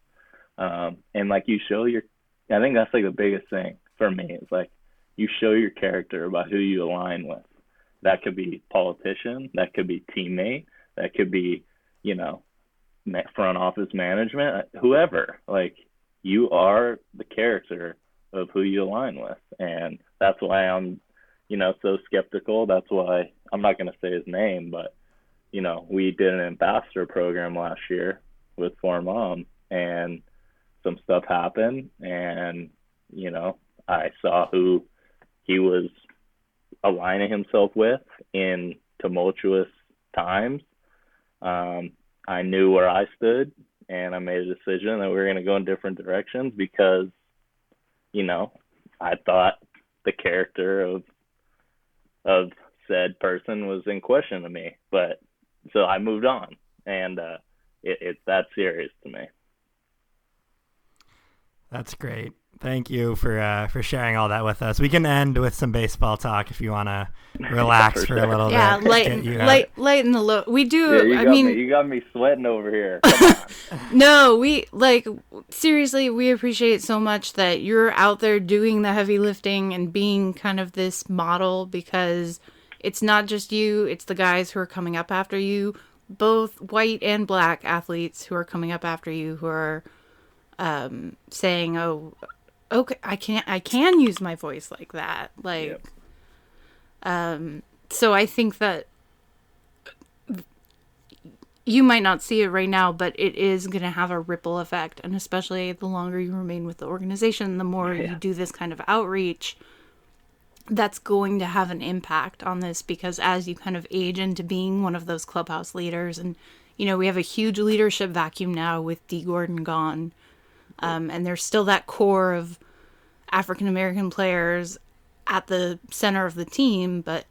Um, and like you show your, I think that's like the biggest thing for me. It's like you show your character by who you align with. That could be politician. That could be teammate. That could be, you know, front office management. Whoever. Like you are the character of who you align with, and that's why I'm, you know, so skeptical. That's why I'm not going to say his name, but you know, we did an ambassador program last year with For Mom, and some stuff happened, and you know, I saw who he was aligning himself with in tumultuous times. Um, I knew where I stood, and I made a decision that we were going to go in different directions because, you know, I thought the character of of said person was in question to me. But so I moved on, and uh, it, it's that serious to me. That's great. Thank you for uh, for sharing all that with us. We can end with some baseball talk if you want to <laughs> relax For for, a little yeah, bit. lighten, Get you out. light, lighten the load. We do. Yeah, I mean, me, you got me sweating over here. <laughs> No, we like seriously, we appreciate so much that you're out there doing the heavy lifting and being kind of this model because it's not just you, it's the guys who are coming up after you, both white and black athletes who are coming up after you who are um saying, "Oh, okay, I can't I can use my voice like that." Like Yep. um so I think that you might not see it right now, but it is going to have a ripple effect. And especially the longer you remain with the organization, the more you do this kind of outreach, that's going to have an impact on this because as you kind of age into being one of those clubhouse leaders and you know, we have a huge leadership vacuum now with Dee Gordon gone. Um, and there's still that core of African American players at the center of the team, but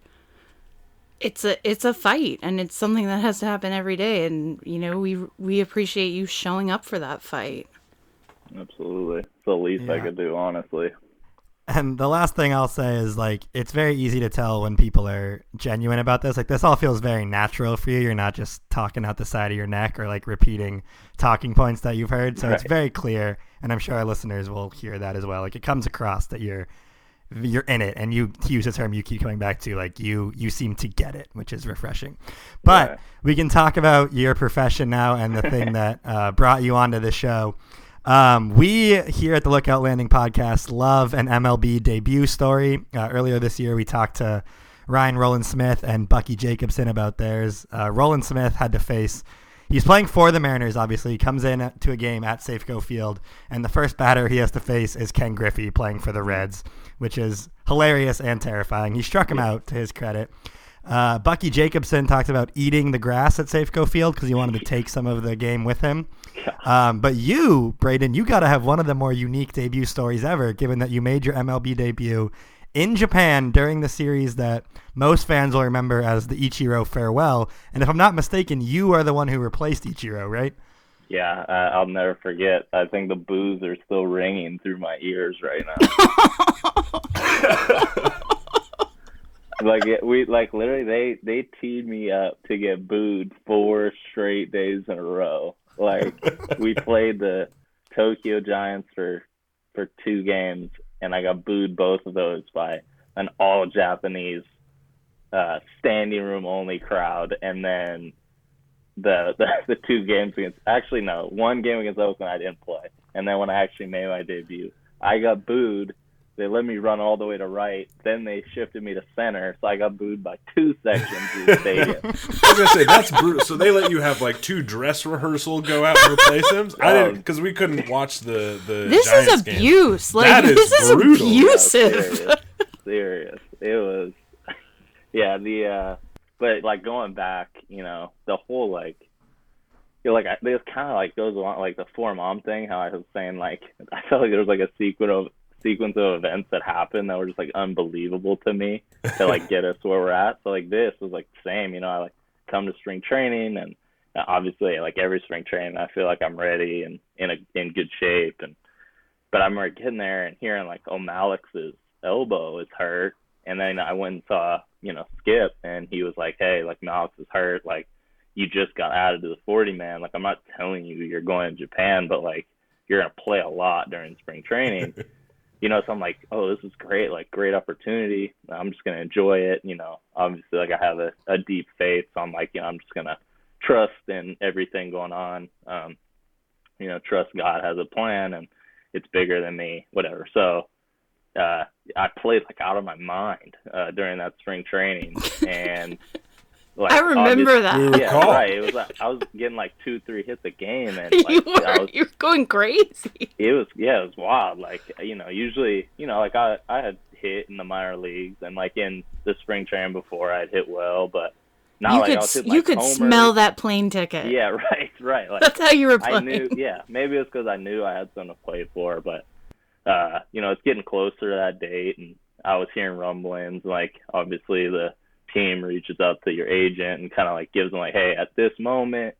it's a it's a fight and it's something that has to happen every day and you know we we appreciate you showing up for that fight Absolutely. It's the least I could do, honestly. And the last thing I'll say is like it's very easy to tell when people are genuine about this. Like this all feels very natural for you. You're not just talking out the side of your neck or like repeating talking points that you've heard. So it's very clear, and I'm sure our listeners will hear that as well. Like it comes across that you're you're in it, and you to use a term you keep coming back to. Like you you seem to get it, which is refreshing. But Yeah. we can talk about your profession now and the thing <laughs> that uh, brought you onto the show. Um, we here at the Lookout Landing podcast love an MLB debut story. Uh, earlier this year, we talked to Ryan Rowland-Smith and Bucky Jacobsen about theirs. Uh, Rowland-Smith had to face. He's playing for the Mariners, obviously. He comes in to a game at Safeco Field, and the first batter he has to face is Ken Griffey playing for the Reds, which is hilarious and terrifying. He struck him out, to his credit. Uh, Bucky Jacobsen talked about eating the grass at Safeco Field because he wanted to take some of the game with him. Um, but you, Braden, you got to have one of the more unique debut stories ever, given that you made your MLB debut in Japan during the series that most fans will remember as the Ichiro farewell. And if I'm not mistaken, you are the one who replaced Ichiro, right? Yeah, I, I'll never forget. I think the boos are still ringing through my ears right now. <laughs> <laughs> like we like literally they they teed me up to get booed four straight days in a row. Like we <laughs> played the Tokyo Giants for for two games and I got booed both of those by an all Japanese uh standing room only crowd and then the, <laughs> the the two games against actually no one game against Oakland I didn't play and then when I actually made my debut I got booed they let me run all the way to right then they shifted me to center so I got booed by two sections of the stadium <laughs> I was gonna say that's brutal. So they let you have like two dress rehearsal go out and replace him. I didn't because we couldn't watch the the. this Giants is game. abuse like That is this is brutal. Yeah, abusive serious, serious. It was, <laughs> yeah. The uh, but like going back, you know, the whole like, you know, like I, it kind of like goes along like the four mom thing. How I was saying like <laughs> I felt like there was like a sequence of sequence of events that happened that were just like unbelievable to me to like get us where we're at. So like this was like the same. You know, I like come to spring training and uh, obviously like every spring training I feel like I'm ready and in a in good shape and but I remember getting there and hearing like, oh, Mallex's elbow is hurt, and then I went and saw, you know, Skip, and he was like, hey, like Mallex is hurt, like you just got added to the 40 man. Like I'm not telling you you're going to Japan, but like you're gonna play a lot during spring training. <laughs> you know, so I'm like, oh, this is great, like great opportunity. I'm just gonna enjoy it. You know, obviously, like I have a, a deep faith, so I'm like, you know, I'm just gonna trust in everything going on. Um, you know, trust God has a plan and it's bigger than me, whatever. So uh, I played like out of my mind uh, during that spring training, <laughs> and like i remember obvious- that We Yeah, recall. right. It was like, I was getting like two, three hits a game, and <laughs> you like I were was you were going crazy it was yeah, it was wild. Like you know, usually you know, like I I had hit in the minor leagues and like in the spring training before I'd hit well, but not you like could I was hitting you could homers. smell that plane ticket Yeah, <laughs> right, right. Like that's how you were I knew, yeah, maybe it's because I knew I had something to play for, but uh, you know, it's getting closer to that date, and I was hearing rumblings. Like, obviously, the team reaches out to your agent and kind of like gives them like, hey, at this moment,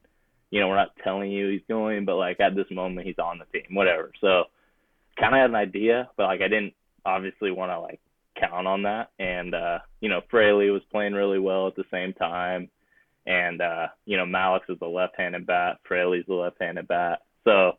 you know, we're not telling you he's going, but like at this moment, he's on the team, whatever. So, kind of had an idea, but like I didn't obviously want to like count on that. And uh, you know, Fraley was playing really well at the same time. And uh, you know, Malik is a left-handed bat, Fraley's a left-handed bat. So,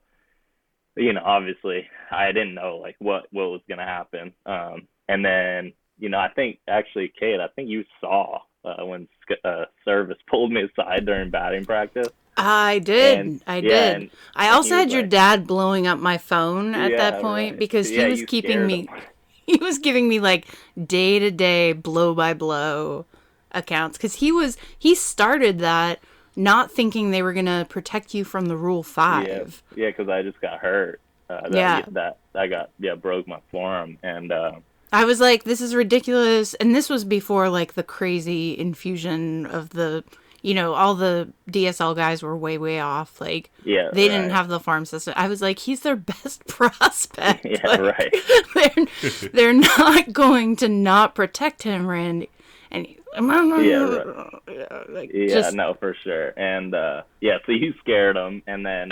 you know, obviously, I didn't know like what what was gonna happen. Um, and then, you know, I think actually, Kate, I think you saw uh, when uh, Servais <laughs> pulled me aside during batting practice. I did. And- I yeah, did. and I also had your dad blowing up my phone at Yeah, that point right. because Yeah, he was keeping me him. <laughs> he was giving me like day to day blow by blow accounts cuz he was he started that not thinking they were going to protect you from the rule 5. Yeah, yeah, because I just got hurt. Uh, that, Yeah. that I got yeah broke my forearm, and uh, I was like, this is ridiculous. And this was before like the crazy infusion of the, you know, all the DSL guys were way, way off. Like, Yeah, they didn't have the farm system. I was like, he's their <laughs> best prospect. <laughs> Yeah, Like, right. <laughs> They're, they're not going to not protect him, Randy. And he, Yeah, like, Yeah, just, no, for sure. And uh yeah, so you scared him, and then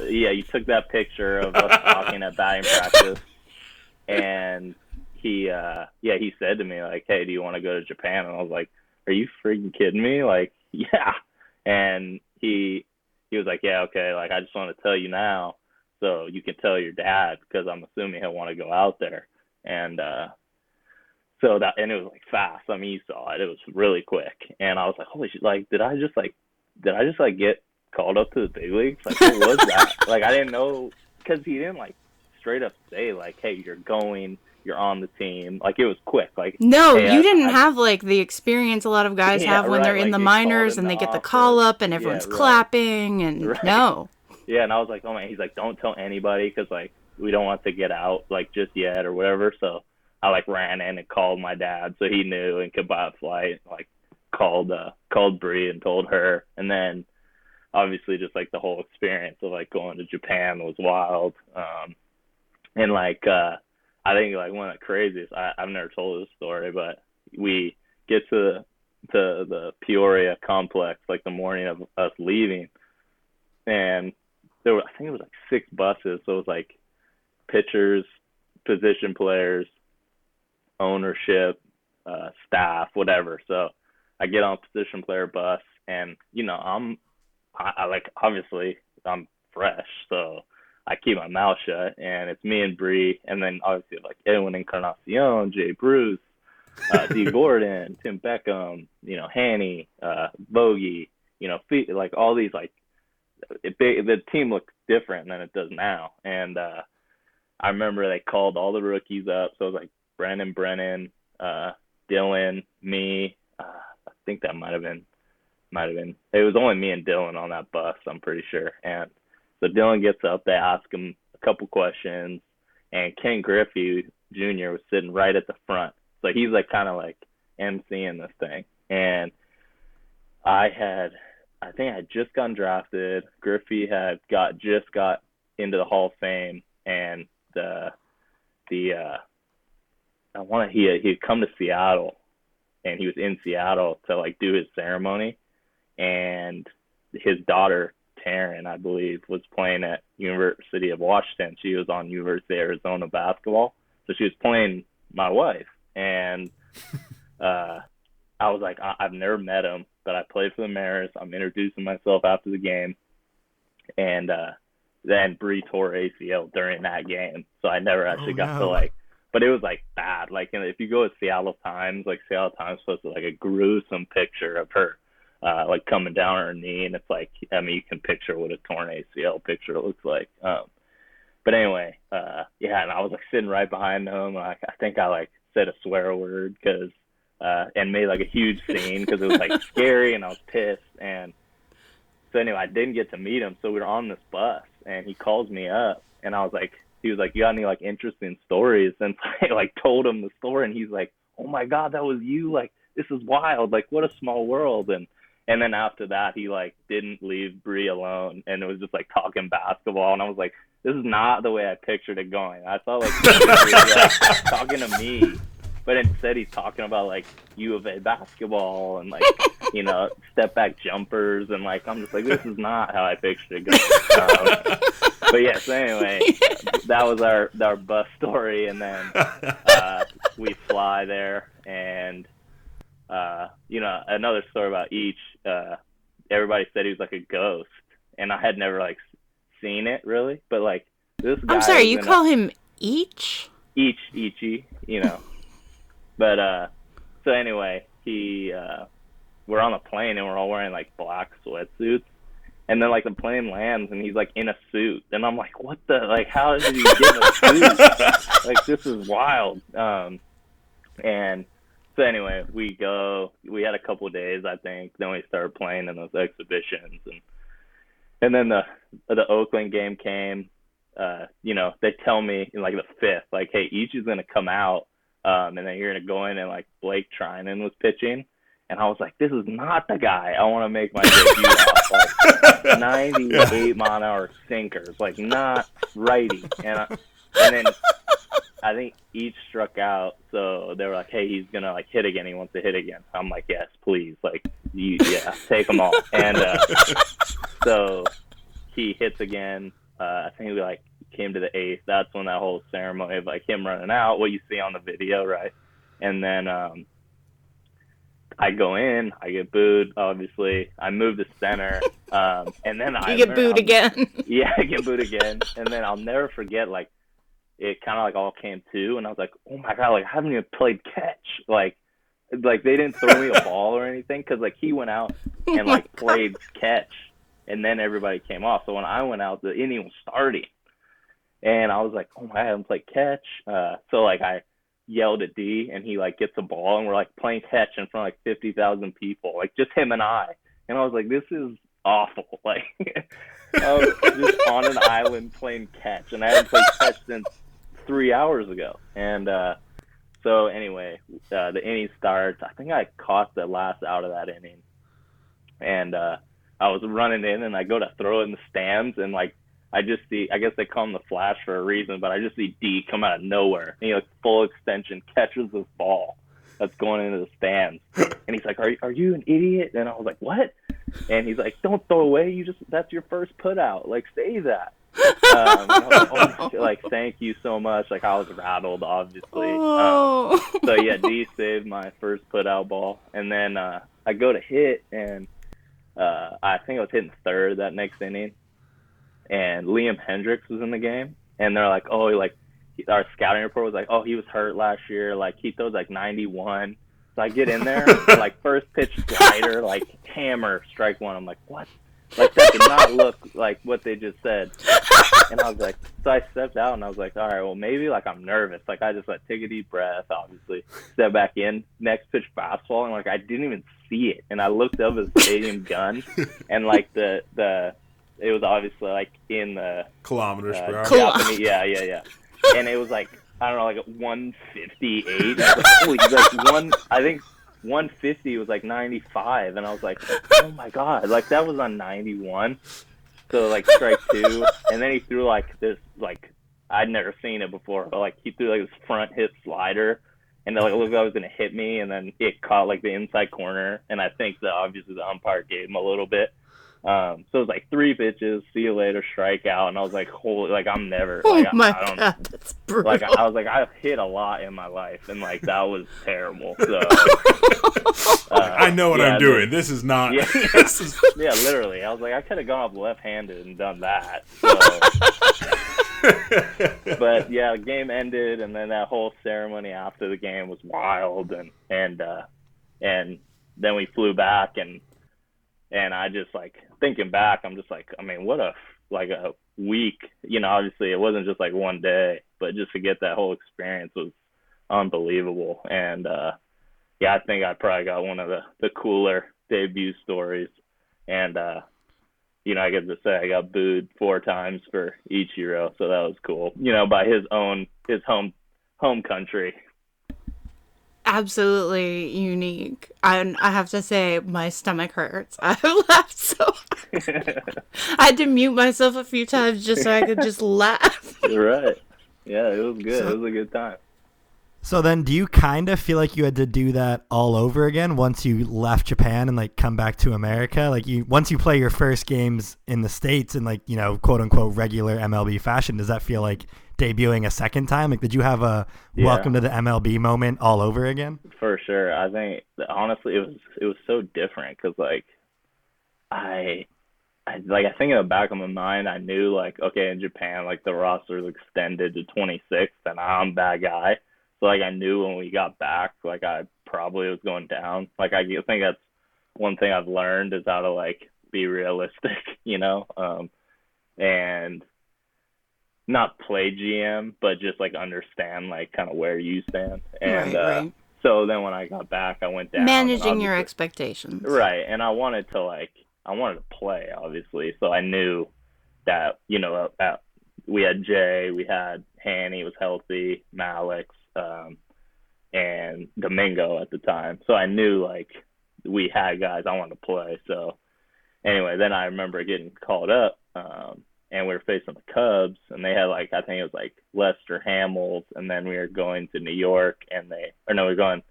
yeah, you took that picture of us talking at batting practice, and he uh yeah he said to me like, hey, do you want to go to Japan? And I was like, are you freaking kidding me? Like, <laughs> yeah. And he he was like, yeah, okay. Like, I just want to tell you now, so you can tell your dad because I'm assuming he'll want to go out there. And uh so that and it was like fast. I mean, you saw it. It was really quick, and I was like, "Holy shit! Like, did I just like, did I just like get called up to the big leagues? Like, what was that? <laughs> like, I didn't know because he didn't like straight up say like, "Hey, you're going, you're on the team." Like, it was quick. Like, No, Hey, you I- didn't I- have like the experience a lot of guys <laughs> Yeah, have when right, they're in like, the minors and the they get the call up and Yeah, everyone's right. clapping and <laughs> Right. no. yeah, and I was like, "Oh man," he's like, "Don't tell anybody because like we don't want to get out like just yet or whatever." So I like ran in and called my dad so he knew and could buy a flight. Like called uh called Bree and told her, and then obviously just like the whole experience of like going to Japan was wild. Um, and like uh, I think like one of the craziest. I, I've never told this story, but we get to the the Peoria complex like the morning of us leaving, and there were I think it was like six buses. So it was like pitchers, position players, ownership, uh, staff, whatever. So I get on position player bus, and you know I'm, I, I like obviously I'm fresh, so I keep my mouth shut, and it's me and Bree, and then obviously like Edwin Encarnacion, Jay Bruce, uh, Dee <laughs> Gordon, Tim Beckham, you know Hanny, uh, Bogey, you know Fe- like all these like it, they, the team looks different than it does now, and uh, I remember they called all the rookies up, so it was like Brandon Brennan, uh, Dylan, me. Uh, I think that might have been, might have been. It was only me and Dylan on that bus. I'm pretty sure. And so Dylan gets up. They ask him a couple questions, and Ken Griffey Jr. was sitting right at the front. So he's like kind of like emceeing this thing. And I had, I think I had just gotten drafted. Griffey had got just got into the Hall of Fame, and the the uh I want to he he had come to Seattle and he was in Seattle to like do his ceremony and his daughter Taryn I believe was playing at University of Washington. She was on University of Arizona basketball. So she was playing my wife. And <laughs> uh I was like I- I've never met him but I played for the Mariners. I'm introducing myself after the game. And uh then Bree tore ACL during that game, so I never actually Oh, got to like. But it was like bad. Like you know, if you go to Seattle Times, like Seattle Times posted like a gruesome picture of her, uh, like coming down on her knee, and it's like I mean you can picture what a torn ACL picture looks like. Um, but anyway, uh, yeah, and I was like sitting right behind him. Like I think I like said a swear word because uh, and made like a huge scene because it was like <laughs> scary and I was pissed and so anyway, I didn't get to meet him. So we were on this bus, and he calls me up, and I was like, he was like, "You got any like interesting stories?" <laughs> And so I like told him the story, and he's like, "Oh my god, that was you! Like this is wild! Like what a small world!" And and then after that, he like didn't leave Bree alone, and it was just like talking basketball, and I was like, "This is not the way I pictured it going." I thought like, he was, like <laughs> talking to me. But instead, he's talking about like U of A basketball and like <laughs> you know step back jumpers and like I'm just like this is not how I pictured it going. Um, but yes, anyway, <laughs> that was our our bus story, and then uh, we fly there, and uh, you know another story about Ichi. Uh, everybody said he was like a ghost, and I had never like seen it really, but like this guy. I'm sorry, you in a- call him each? each eachy, you know. <laughs> but uh so anyway, he uh we're on a plane and we're all wearing like black sweatsuits. And then like the plane lands and he's like in a suit. And I'm like, What the like how did he get a suit? <laughs> like this is wild. Um and so anyway, we go we had a couple of days I think, then we started playing in those exhibitions and and then the the Oakland game came uh, you know, they tell me in like the fifth, like, hey, Ichi Ichi's gonna come out, um, and then you're gonna go in and like Blake Treinen was pitching, And I was like, this is not the guy I want to make my debut <laughs> off. Like 98 mile an hour sinkers, like not righty. And I, and then I think Ichi struck out, so they were like, "Hey, he's gonna like hit again. He wants to hit again." I'm like, "Yes, please, like, you, yeah, take them all." And uh, <laughs> so he hits again. Uh, I think we like came to the eighth. That's when that whole ceremony of like him running out, what you see on the video, right? And then um, I go in, I get booed. Obviously, I move to center, um, and then <laughs> I You get booed I'm- again. <laughs> yeah, I get booed again. And then I'll never forget, like, it kind of like all came to, and I was like, oh my god, like I haven't even played catch. Like, like they didn't throw me a ball or anything because like he went out <laughs> and Oh my like played catch, and then everybody came off. So when I went out, the inning was starting, and I was like, oh my, I haven't played catch. Uh, so like I yelled at Dee, and he like gets a ball, and we're like playing catch in front of like fifty thousand people, like just him and I. And I was like, this is awful. <laughs> Like, <laughs> I was just on an island playing catch, and I haven't played catch since three hours ago. And uh, so anyway, uh, the inning starts. I think I caught the last out of that inning, and uh, I was running in, and I go to throw it in the stands, and like I just see, I guess they call him the flash for a reason, but I just see Dee come out of nowhere, and he like full extension catches this ball that's going into the stands, <laughs> and he's like, "Are are you an idiot?" And I was like, "What?" And he's like, "Don't throw away. You just that's your first put out. Like say that." Um, was like, "Oh, <laughs> like thank you so much. Like I was rattled, obviously. Um, Oh. so yeah, Dee saved my first put out ball, and then uh, I go to hit, and uh, I think I was hitting third that next inning, and Liam Hendriks was in the game, and they're like, oh, like our scouting report was like, oh, he was hurt last year, like he throws like 91. So I get in there, <laughs> like first pitch slider, like hammer, strike one. I'm like, what? Like that did not look like what they just said. And I was like, so I stepped out and I was like, all right, well maybe like I'm nervous. Like I just like take a deep breath, obviously, step back in, next pitch fastball, and like I didn't even see it. And I looked up at the stadium <laughs> gun, and like the the it was obviously like in the Kilometers per uh, hour. Japanese, yeah, yeah, yeah. And it was like I don't know, like 158. I <laughs> like, Holy, like one, I think 150 was like 95, and I was like, <laughs> oh my god, like that was on 91. So like strike two, and then he threw like this like I'd never seen it before, but like he threw like this front hip slider. And then, like, it looked like it was gonna hit me, and then it caught like the inside corner, and I think that obviously the umpire gave him a little bit, um, so it was like three pitches, see you later, strikeout, and I was like, holy, like I'm never, Oh like, I- my I don't, god, that's brutal. like I was like, I've hit a lot in my life, and like that was terrible. <laughs> So <laughs> uh, I know what yeah, I'm doing. This is not. Yeah. <laughs> this is, Yeah, literally, I was like, I could have gone up left-handed and done that. So. but yeah, the game ended, and then that whole ceremony after the game was wild, and and uh, and then we flew back, and and I just like thinking back, I'm just like, I mean, what a like a week, you know. Obviously, it wasn't just like one day, but just to get that whole experience was unbelievable, and uh, yeah, I think I probably got one of the the cooler debut stories, and uh, you know, I get to say I got booed four times for Ichiro, so that was cool. You know, by his own his home home country. Absolutely unique. I I have to say my stomach hurts. <laughs> I have laughed so hard. <laughs> I had to mute myself a few times just so I could just <laughs> laugh. You're right. Yeah, it was good. So- it was a good time. So then, do you kind of feel like you had to do that all over again once you left Japan and like come back to America? Like you, once you play your first games in the states in like you know quote unquote regular MLB fashion, does that feel like debuting a second time? Like, did you have a Yeah. welcome to the MLB moment all over again? For sure. I think honestly, it was it was so different because like I, I like I think in the back of my mind, I knew like okay, in Japan, like the roster's extended to 26, and I'm bad guy. So like I knew when we got back, like I probably was going down. Like I think that's one thing I've learned is how to like be realistic, <laughs> you know, um, and not play GM, but just like understand like kind of where you stand. And right, uh, right. so then when I got back, I went down. Managing your expectations. Right, and I wanted to like I wanted to play obviously, so I knew that you know uh, we had Jay, we had Hanny was healthy, Mallex, um, and Domingo at the time, so I knew like we had guys I wanted to play. So anyway, then I remember getting called up, um, and we were facing the Cubs, and they had like I think it was like Lester Hamels, and then we were going to New York, and they or no, we were going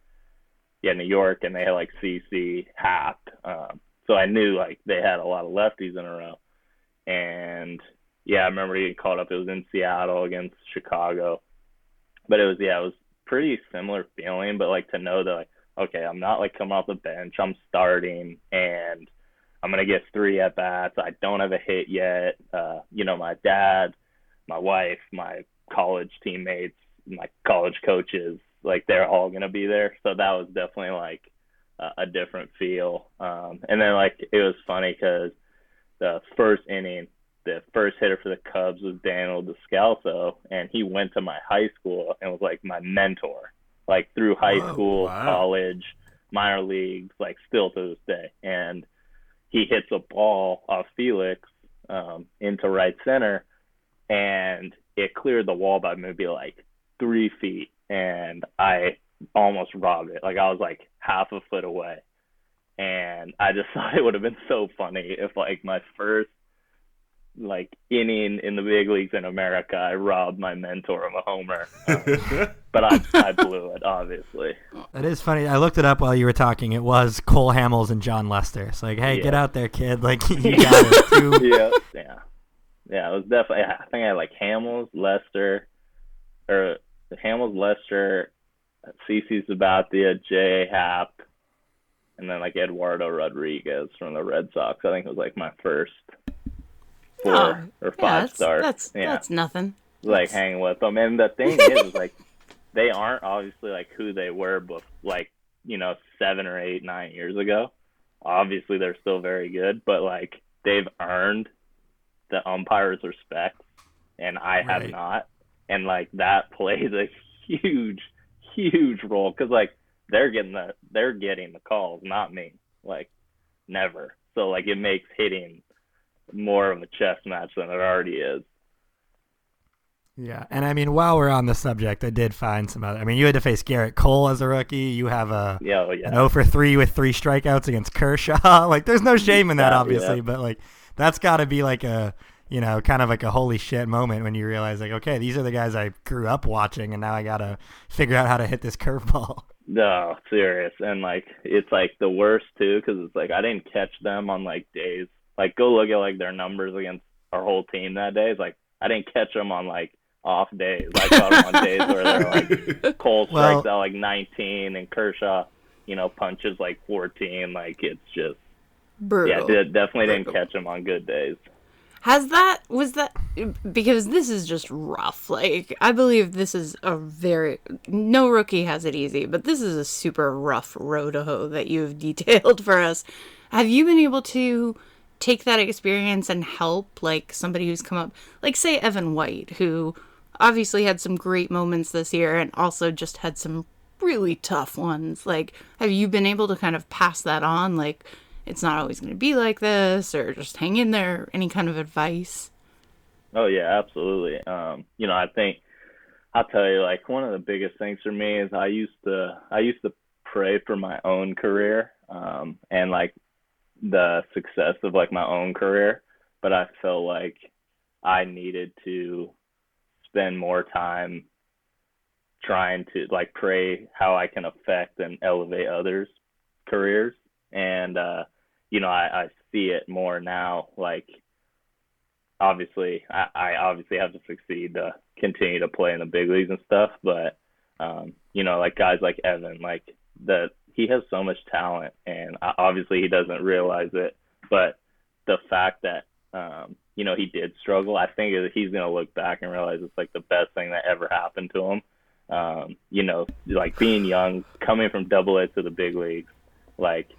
yeah New York, and they had like CC Happ. Um, so I knew like they had a lot of lefties in a row, and yeah, I remember getting called up. It was in Seattle against Chicago, but it was yeah, it was pretty similar feeling. But like to know that like okay, I'm not like coming off the bench, I'm starting, and I'm gonna get three at bats. I don't have a hit yet. Uh, you know, my dad, my wife, my college teammates, my college coaches, like they're all gonna be there. So that was definitely like a, different feel. Um, and then like it was funny because the first inning, the first hitter for the Cubs was Daniel Descalso, and he went to my high school and was like my mentor, like through high Oh, school, wow. college, minor leagues, like still to this day. And he hits a ball off Felix um, into right center, and it cleared the wall by maybe like three feet, and I almost robbed it. Like I was like half a foot away, and I just <laughs> thought it would have been so funny if like my first like inning in the big leagues in America, I robbed my mentor of a homer, Um, <laughs> but I I blew it obviously. That is funny. I looked it up while you were talking. It was Cole Hamels and Jon Lester. It's like, hey, get out there, kid. <laughs> Like you <laughs> got it. Two- yeah, yeah, yeah. It was definitely. I think I had like Hamels, Lester, or Hamels, Lester, CC Sabathia, J. Happ, and then like Eduardo Rodriguez from the Red Sox. I think it was like my first four Oh, or yeah, five that's, stars. That's yeah, that's nothing. like hanging with them. And the thing is, is like <laughs> they aren't obviously like who they were, but like you know seven or eight, nine years ago. Obviously, they're still very good, but like they've earned the umpire's respect, and I have not. And like that <laughs> plays a huge, huge role because like they're getting the they're getting the calls, not me. Like never. So like it makes hitting more of a chess match than it already is. Yeah, and I mean, while we're on the subject, I did find some other. I mean, you had to face Gerrit Cole as a rookie. You have a Yeah, oh, yeah. an 0 for 3 with three strikeouts against Kershaw. <laughs> like, there's no shame in that, obviously, yeah. but like, that's got to be like a, you know, kind of like a holy shit moment when you realize, like, okay, these are the guys I grew up watching, and now I got to figure out how to hit this curveball. <laughs> No, serious. And like it's like the worst too because it's like I didn't catch them on like days. Like go look at like their numbers against our whole team that day. It's like I didn't catch them on like off days. I caught them on days where they're like <laughs> Cole strikes Well- out like 19 and Kershaw, you know, punches like 14. Like it's just Brutal. yeah, de- definitely didn't catch them on good days. Has that was that because this is just rough. Like I believe this is a very no rookie has it easy, but this is a super rough road to hoe that you've <laughs> detailed for us. Have you been able to take that experience and help like somebody who's come up like say Evan White who obviously had some great moments this year and also just had some really tough ones. Like have you been able to kind of pass that on like it's not always going to be like this or just hang in there any kind of advice Oh yeah, absolutely. Um, you know, I think I'll tell you, like one of the biggest things for me is I used to I used to pray for my own career, um, and like the success of like my own career, but I felt like I needed to spend more time trying to like pray how I can affect and elevate others' careers. And uh, you know, I, I see it more now, like obviously I, I obviously have to succeed to continue to play in the big leagues and stuff, but um, you know, like guys like Evan, like that he has so much talent and obviously he doesn't realize it, but the fact that um, you know, he did struggle, I think he's gonna look back and realize it's like the best thing that ever happened to him. Um, you know, like being young, coming from double A to the big leagues, like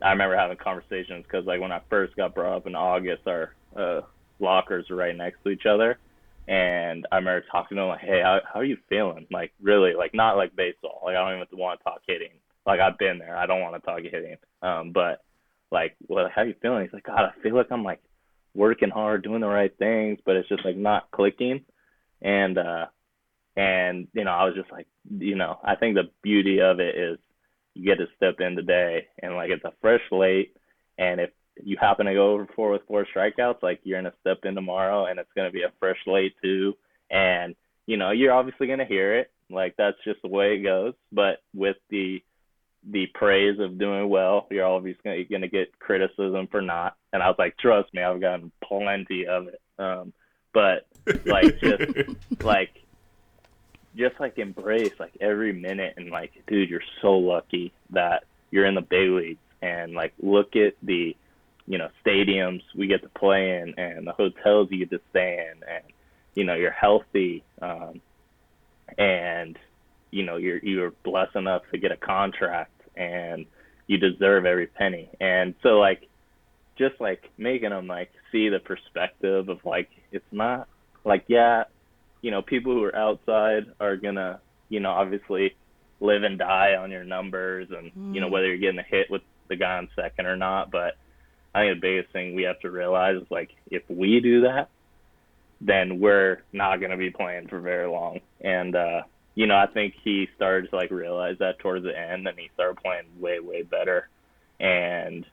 I remember having conversations because like when I first got brought up in August, our uh, lockers were right next to each other, and I remember talking to him like, "Hey, how how are you feeling? Like really, like not like baseball. Like I don't even want to talk hitting. Like I've been there. I don't want to talk hitting. Um, but like, well, how you feeling? He's like, God, I feel like I'm like working hard, doing the right things, but it's just like not clicking. And uh, and you know, I was just like, you know, I think the beauty of it is you get to step in today, and like it's a fresh slate, and if you happen to go over four with four strikeouts, like you're gonna step in tomorrow, and it's gonna be a fresh slate too, and you know you're obviously gonna hear it, like that's just the way it goes, but with the the praise of doing well, you're always gonna, gonna get criticism for not. And I was like, trust me, I've gotten plenty of it. Um, but like just <laughs> like just like embrace like every minute and like dude you're so lucky that you're in the big leagues and like look at the you know stadiums we get to play in and the hotels you get to stay in and you know you're healthy um and you know you're you're blessed enough to get a contract and you deserve every penny. And so like just like making them like see the perspective of like it's not like yeah you know people who are outside are gonna you know obviously live and die on your numbers and you know whether you're getting a hit with the guy on second or not. But i think the biggest thing we have to realize is like if we do that then we're not going to be playing for very long. And uh you know i think he started to like realize that towards the end and he started playing way way better and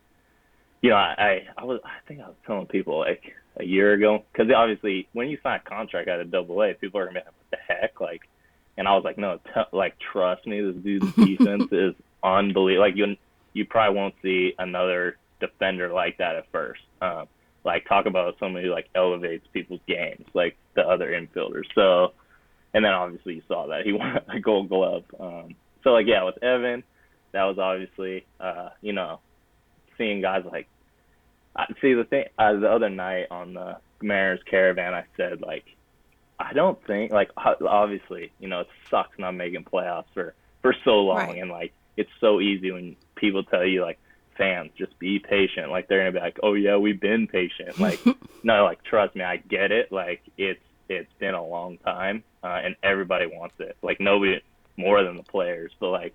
you know, I, I was, I think I was telling people like a year ago, because obviously when you sign a contract at a double A, people are gonna be like, what the heck, like, and I was like, no, t- like, trust me, this dude's <laughs> defense is unbelievable. Like, you, you probably won't see another defender like that at first. Um, like, talk about somebody who like elevates people's games, like the other infielders. So, and then obviously you saw that he <laughs> won a Gold Glove. Um, so like, yeah, with Evan, that was obviously, uh, you know, seeing guys like I see the thing uh, the other night on the Mariners caravan I said like I don't think like obviously you know it sucks not making playoffs for for so long. Right. and like it's so easy when people tell you like fans just be patient. Like they're gonna be like oh yeah we've been patient. Like <laughs> no like trust me I get it. Like it's it's been a long time uh, and everybody wants it like nobody more than the players but like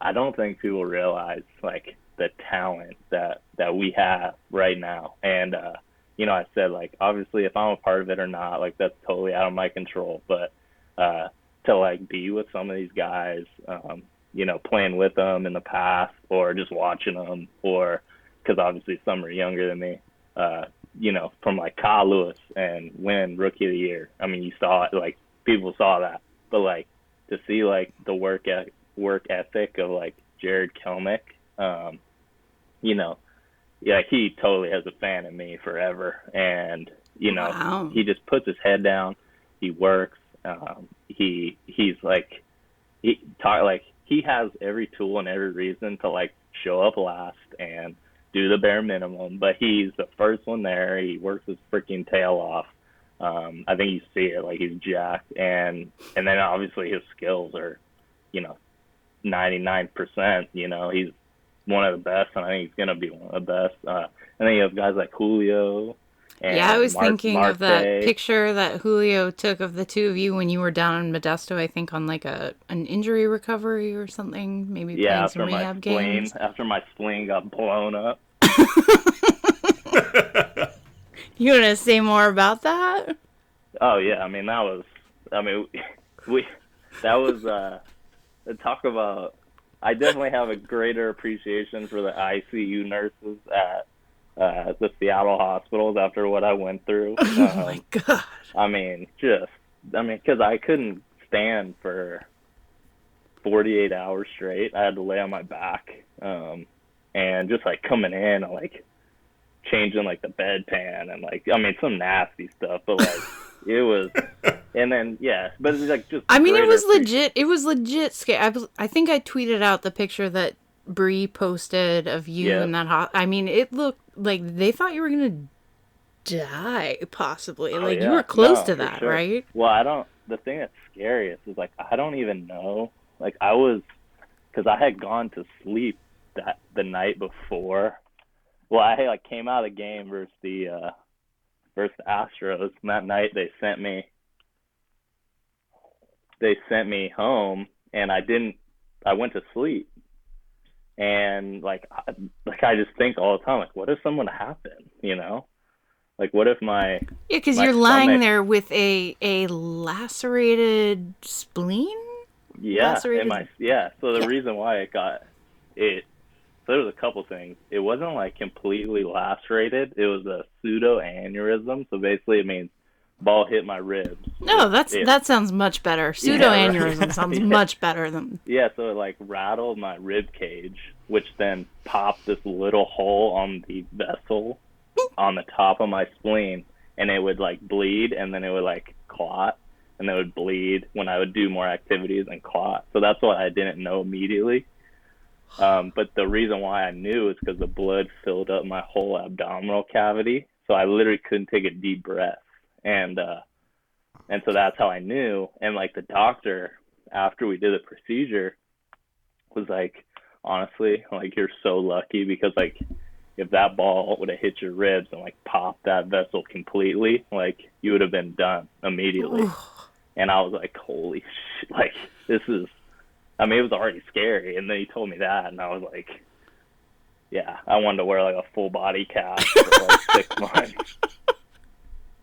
I don't think people realize like the talent that that we have right now. And uh, you know, I said like obviously if I'm a part of it or not, like that's totally out of my control. But uh, to like be with some of these guys, um, you know, playing with them in the past or just watching them, or because obviously some are younger than me. Uh, you know, from like Kyle Lewis and win Rookie of the Year. I mean, you saw it, like people saw that, but like to see like the work et- work ethic of like Jarred Kelenic, um, you know, yeah, he totally has a fan in me forever, and you know, Wow. he just puts his head down, he works, um, he he's like, he talk like he has every tool and every reason to like show up last and do the bare minimum, but he's the first one there. He works his freaking tail off. Um, I think you see it like he's jacked, and and then obviously his skills are, you know, ninety nine percent. You know, he's one of the best, and I think he's gonna be one of the best. Uh, and then you have guys like Julio. And yeah, I was Mar- thinking of that picture that Julio took of the two of you when you were down in Modesto, I think on like a an injury recovery or something, maybe Yeah, playing some rehab spleen, games. after my spleen got blown up. <laughs> <laughs> You want to say more about that? Oh yeah, I mean that was, I mean we, that was uh, talk about. I definitely have a greater appreciation for the ICU nurses at uh, the Seattle hospitals after what I went through. Oh Um, my god. I mean, just, I mean, because I couldn't stand for 48 hours straight. I had to lay on my back. Um, and just like coming in like changing like the bedpan and like, I mean, some nasty stuff, but like, <laughs> it was, and then, yeah, but it's like just, I mean, it was appreci- legit. It was legit scary. I, I think I tweeted out the picture that Bree posted of you Yeah. in that hot. I mean, it looked like they thought you were gonna die, possibly. Oh, like you were close No, to that, sure. right? Well, I don't. The thing that's scariest is like I don't even know. Like I was, because I had gone to sleep that the night before. Well, I like came out of the game versus the uh, versus the Astros. And that night they sent me. They sent me home, and I didn't. I went to sleep, and like, I, like I just think all the time, like, what if someone happened? You know, like what if my Yeah, because you're lying stomach- there with a a lacerated spleen. Yeah, lacerated- my yeah. So the Yeah. reason why it got it so there was a couple things. It wasn't like completely lacerated. It was a pseudo aneurysm. So basically, it means ball hit my ribs. No, that's Yeah. that sounds much better. <laughs> right. Pseudoaneurysm sounds <laughs> Yeah. much better than Yeah, so it like rattled my rib cage, which then popped this little hole on the vessel <laughs> on the top of my spleen, and it would like bleed, and then it would like clot, and then it would bleed when I would do more activities and clot. So that's what I didn't know immediately. Um, but the reason why I knew is because the blood filled up my whole abdominal cavity, so I literally couldn't take a deep breath, and uh, and so that's how I knew. And like the doctor, after we did the procedure, was like, honestly, like you're so lucky because like if that ball would have hit your ribs and like popped that vessel completely, like you would have been done immediately. and I was like, holy shit, like this is. I mean, it was already scary, and then he told me that, and I was like, yeah, I wanted to wear like a full body cast for like <laughs> six months.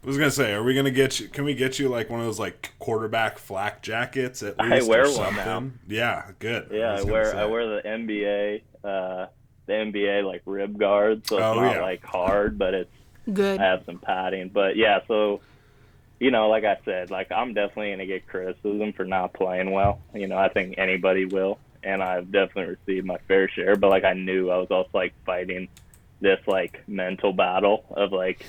I was gonna say, are we gonna get you? Can we get you like one of those like quarterback flak jackets at least? I least? wear or one something? now. Yeah, good. Yeah, was I wear say. I wear the NBA uh the NBA like rib guard, so it's Oh, not yeah. like hard, but it's good. I have some padding. But yeah, so you know, like I said, like I'm definitely gonna get criticism for not playing well. You know, I think anybody will, and I've definitely received my fair share. But like I knew I was also like fighting this like mental battle of like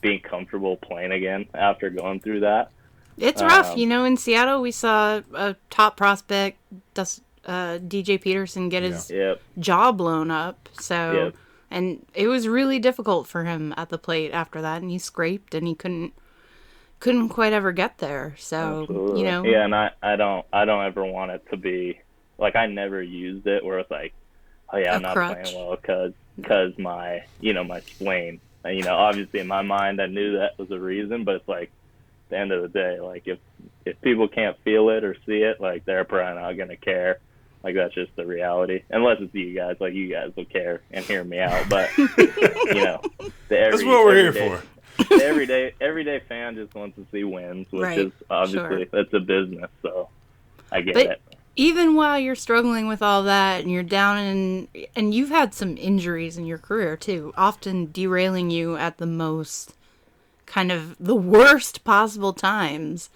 being comfortable playing again after going through that. It's rough, Um, you know. In Seattle, we saw a top prospect, Dust, uh, DJ Peterson, get his Yep. jaw blown up. So, Yep. and it was really difficult for him at the plate after that, and he scraped, and he couldn't couldn't quite ever get there. So, Absolutely. you know, Yeah, and I, I don't I don't ever want it to be like I never used it where it's like, oh yeah, I'm not crutch. playing well because because my you know my spleen. And, you know, obviously in my mind I knew that was a reason, but it's like at the end of the day, like if if people can't feel it or see it, like they're probably not gonna care. Like that's just the reality. Unless it's you guys, like you guys will care and hear me out. But <laughs> you know, the every, That's what we're here everyday- for. <laughs> everyday everyday fan just wants to see wins, which Right, is obviously sure. that's a business, so I get But- it. even while you're struggling with all that and you're down and and you've had some injuries in your career too often derailing you at the most kind of the worst possible times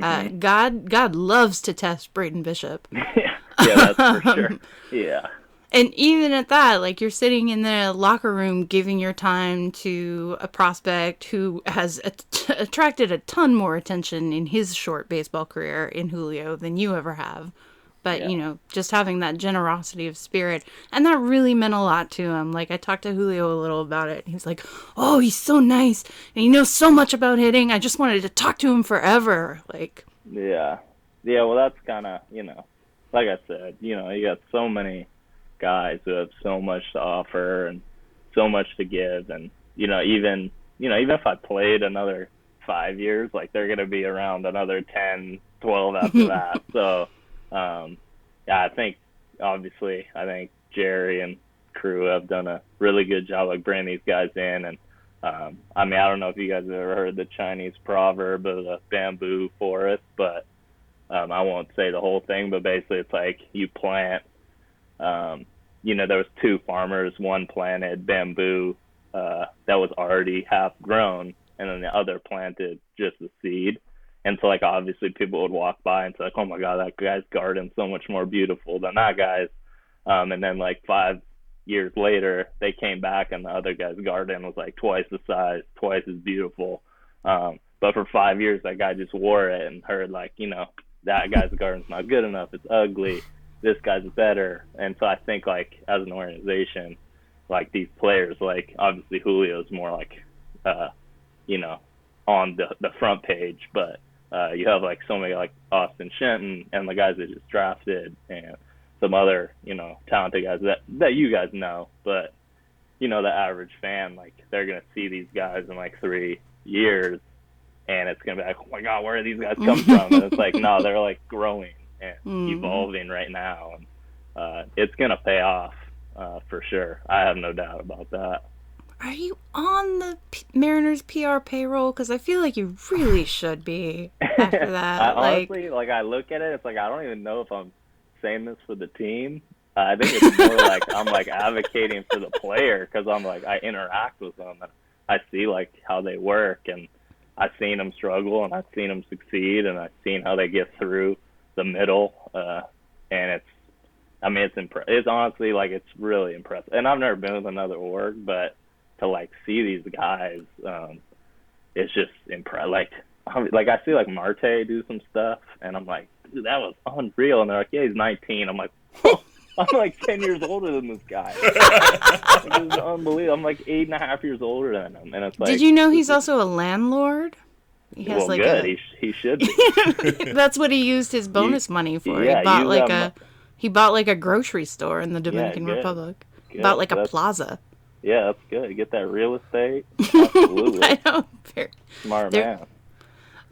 uh, god god loves to test braden bishop <laughs> yeah, that's for <laughs> sure. Yeah, and even at that like you're sitting in the locker room giving your time to a prospect who has at- <laughs> attracted a ton more attention in his short baseball career in julio than you ever have but Yeah. you know just having that generosity of spirit and that really meant a lot to him like i talked to julio a little about it he was like oh he's so nice and he knows so much about hitting i just wanted to talk to him forever like yeah, yeah. Well, that's kind of you know, like I said, you know, you got so many guys who have so much to offer and so much to give, and you know, even you know, even if I played another five years, like they're gonna be around another 10, 12 after <laughs> that. So, um, yeah, I think obviously, I think Jerry and crew have done a really good job like bringing these guys in and. Um, I mean, I don't know if you guys have ever heard the Chinese proverb of the bamboo forest, but um, I won't say the whole thing. But basically, it's like you plant. Um, you know, there was two farmers. One planted bamboo uh, that was already half grown, and then the other planted just the seed. And so, like, obviously, people would walk by and say, like, "Oh my God, that guy's garden's so much more beautiful than that guy's." Um, and then, like five years later, they came back, and the other guy's garden was like twice the size, twice as beautiful. Um, but for five years, that guy just wore it and heard like, you know, that guy's garden's not good enough. It's ugly. This guy's better. And so I think like as an organization, like these players, like obviously Julio's more like, uh, you know, on the the front page, but uh, you have like so many like Austin Shenton and the guys that just drafted and some other you know talented guys that that you guys know, but you know the average fan like they're gonna see these guys in like three years, and it's gonna be like, oh my god, where are these guys come from? And it's like, <laughs> no, they're like growing and Mhm. evolving right now, and uh, it's gonna pay off uh, for sure. I have no doubt about that. are you on the P- mariners pr payroll because i feel like you really <laughs> should be after <laughs> that I, like honestly, like I look at it, it's like I don't even know if I'm saying this for the team I think it's more like I'm like advocating for the player because I'm like I interact with them and I see like how they work and I've seen them struggle and I've seen them succeed and I've seen how they get through the middle. Uh, and it's, I mean, it's impre- It's honestly like it's really impressive. And I've never been with another org, but to like see these guys, um, it's just impressive. Like, I'm- like I see like Marte do some stuff, and I'm like, dude, that was unreal. And they're like, yeah, he's 19. I'm like, <laughs> I'm like 10 years older than this guy. It's unbelievable. I'm like eight and a half years older than him, and it's like, Did you know he's also a landlord? He has well, like good. a. He, he should be. <laughs> That's what he used his <laughs> bonus money for. yeah, he bought use like that a he bought like a grocery store in the Dominican good. Republic. Good. Bought like a plaza. Yeah, that's good. Get that real estate. Absolutely. <laughs> I know. Fair. Smart There- man.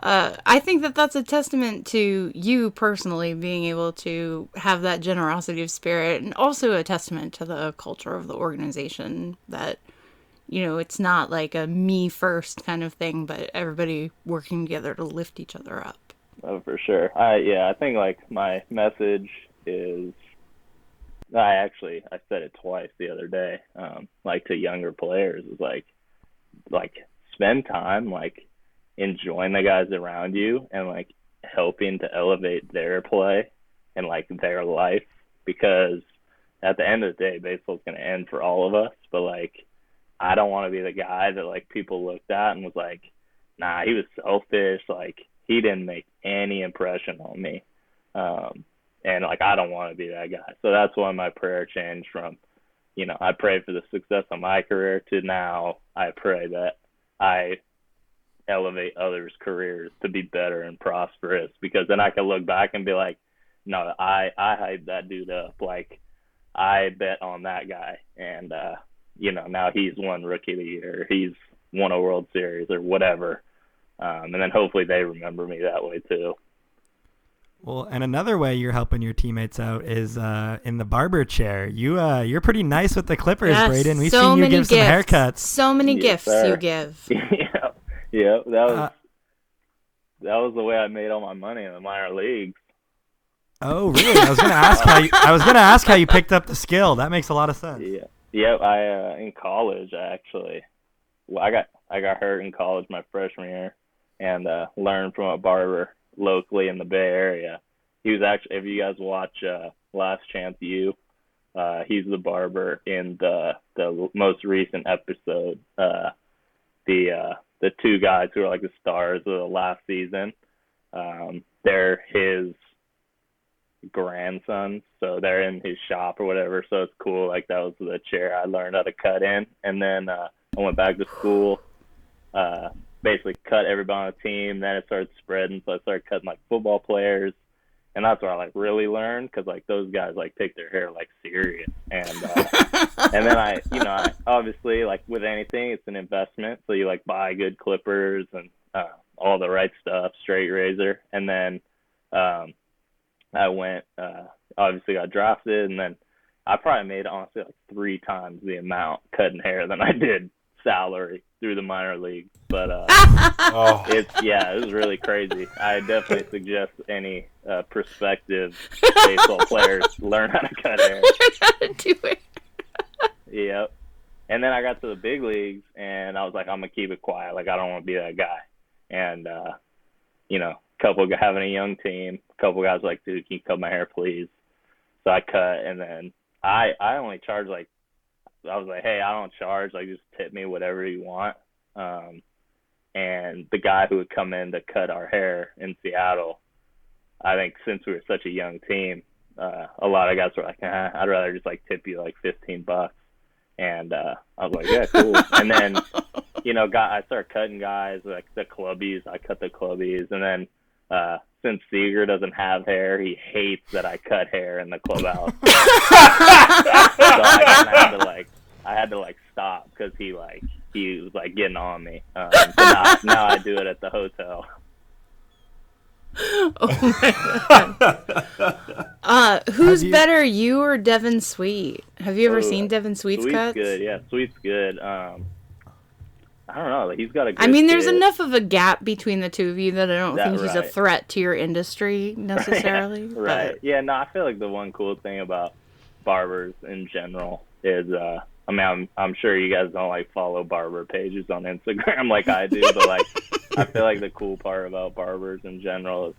Uh, I think that that's a testament to you personally being able to have that generosity of spirit, and also a testament to the culture of the organization. That you know, it's not like a me first kind of thing, but everybody working together to lift each other up. Oh, for sure. I yeah, I think like my message is I actually I said it twice the other day. Um, like to younger players is like like spend time like enjoying the guys around you and like helping to elevate their play and like their life because at the end of the day baseball's gonna end for all of us. But like I don't wanna be the guy that like people looked at and was like, nah, he was selfish, like he didn't make any impression on me. Um, and like I don't want to be that guy. So that's why my prayer changed from, you know, I pray for the success of my career to now I pray that I elevate others' careers to be better and prosperous because then I can look back and be like, no, I I hyped that dude up. Like I bet on that guy, and uh, you know now he's won Rookie of the Year, he's won a World Series or whatever. Um, and then hopefully they remember me that way too. Well, and another way you're helping your teammates out is uh, in the barber chair. You uh, you're pretty nice with the clippers, Yes, Braden. We've so seen you many give some haircuts. So many Yes, gifts sir. you <laughs> give. yeah, yeah, that was Uh, that was the way I made all my money in the minor leagues. Oh, really? I was gonna ask how you, I was gonna ask how you picked up the skill. That makes a lot of sense. Yeah, yeah. I uh, in college actually, well, I got I got hurt in college my freshman year, and uh, learned from a barber locally in the Bay Area. He was actually, if you guys watch uh, Last Chance U, uh, he's the barber in the the most recent episode. Uh, the uh, the two guys who are like the stars of the last season, um, they're his grandsons, so they're in his shop or whatever. So it's cool. Like that was the chair I learned how to cut in, and then uh, I went back to school. Uh, basically cut everybody on the team. Then it started spreading, so I started cutting like football players, and that's where I like really learned because like those guys like take their hair like serious, and uh, <laughs> and then I, you know, I obviously like with anything, it's an investment. So you like buy good clippers and uh, all the right stuff, straight razor, and then um, I went, uh, obviously got drafted, and then I probably made honestly like three times the amount cutting hair than I did salary through the minor leagues. But uh, <laughs> Oh, it's yeah, it was really crazy. I definitely suggest any uh, prospective <laughs> baseball players learn how to cut hair. <laughs> how to do it. Yep. And then I got to the big leagues, and I was like, I'm gonna keep it quiet. Like I don't want to be that guy. And uh, you know, couple of, having a young team, a couple guys like, dude, can you cut my hair, please? So I cut, and then I I only charge like I was like, hey, I don't charge. Like just tip me whatever you want. Um, and the guy who would come in to cut our hair in Seattle, I think since we were such a young team, uh, a lot of guys were like, eh, I'd rather just like tip you like 15 bucks. And uh, I was like, yeah, cool. and then, you know, got I started cutting guys like the clubbies. I cut the clubbies, and then uh, since Seager doesn't have hair, he hates that I cut hair in the clubhouse. <laughs> so I kinda had to like, I had to like stop because he like he was like getting on me. Um, so now, now I do it at the hotel. <laughs> Oh my god. <laughs> Uh, who's you- better, you or Devin Sweet? Have you ever Oh, seen Devin Sweet's Sweet's cuts? good, yeah. Sweet's good. Um, I don't know. He's got a. Good I mean, there's kid. enough of a gap between the two of you that I don't That think he's a threat to your industry <laughs> necessarily. right. Yeah. No, I feel like the one cool thing about barbers in general is uh I mean I'm I'm sure you guys don't like follow barber pages on Instagram <laughs> like I do, but like I feel like the cool part about barbers in general is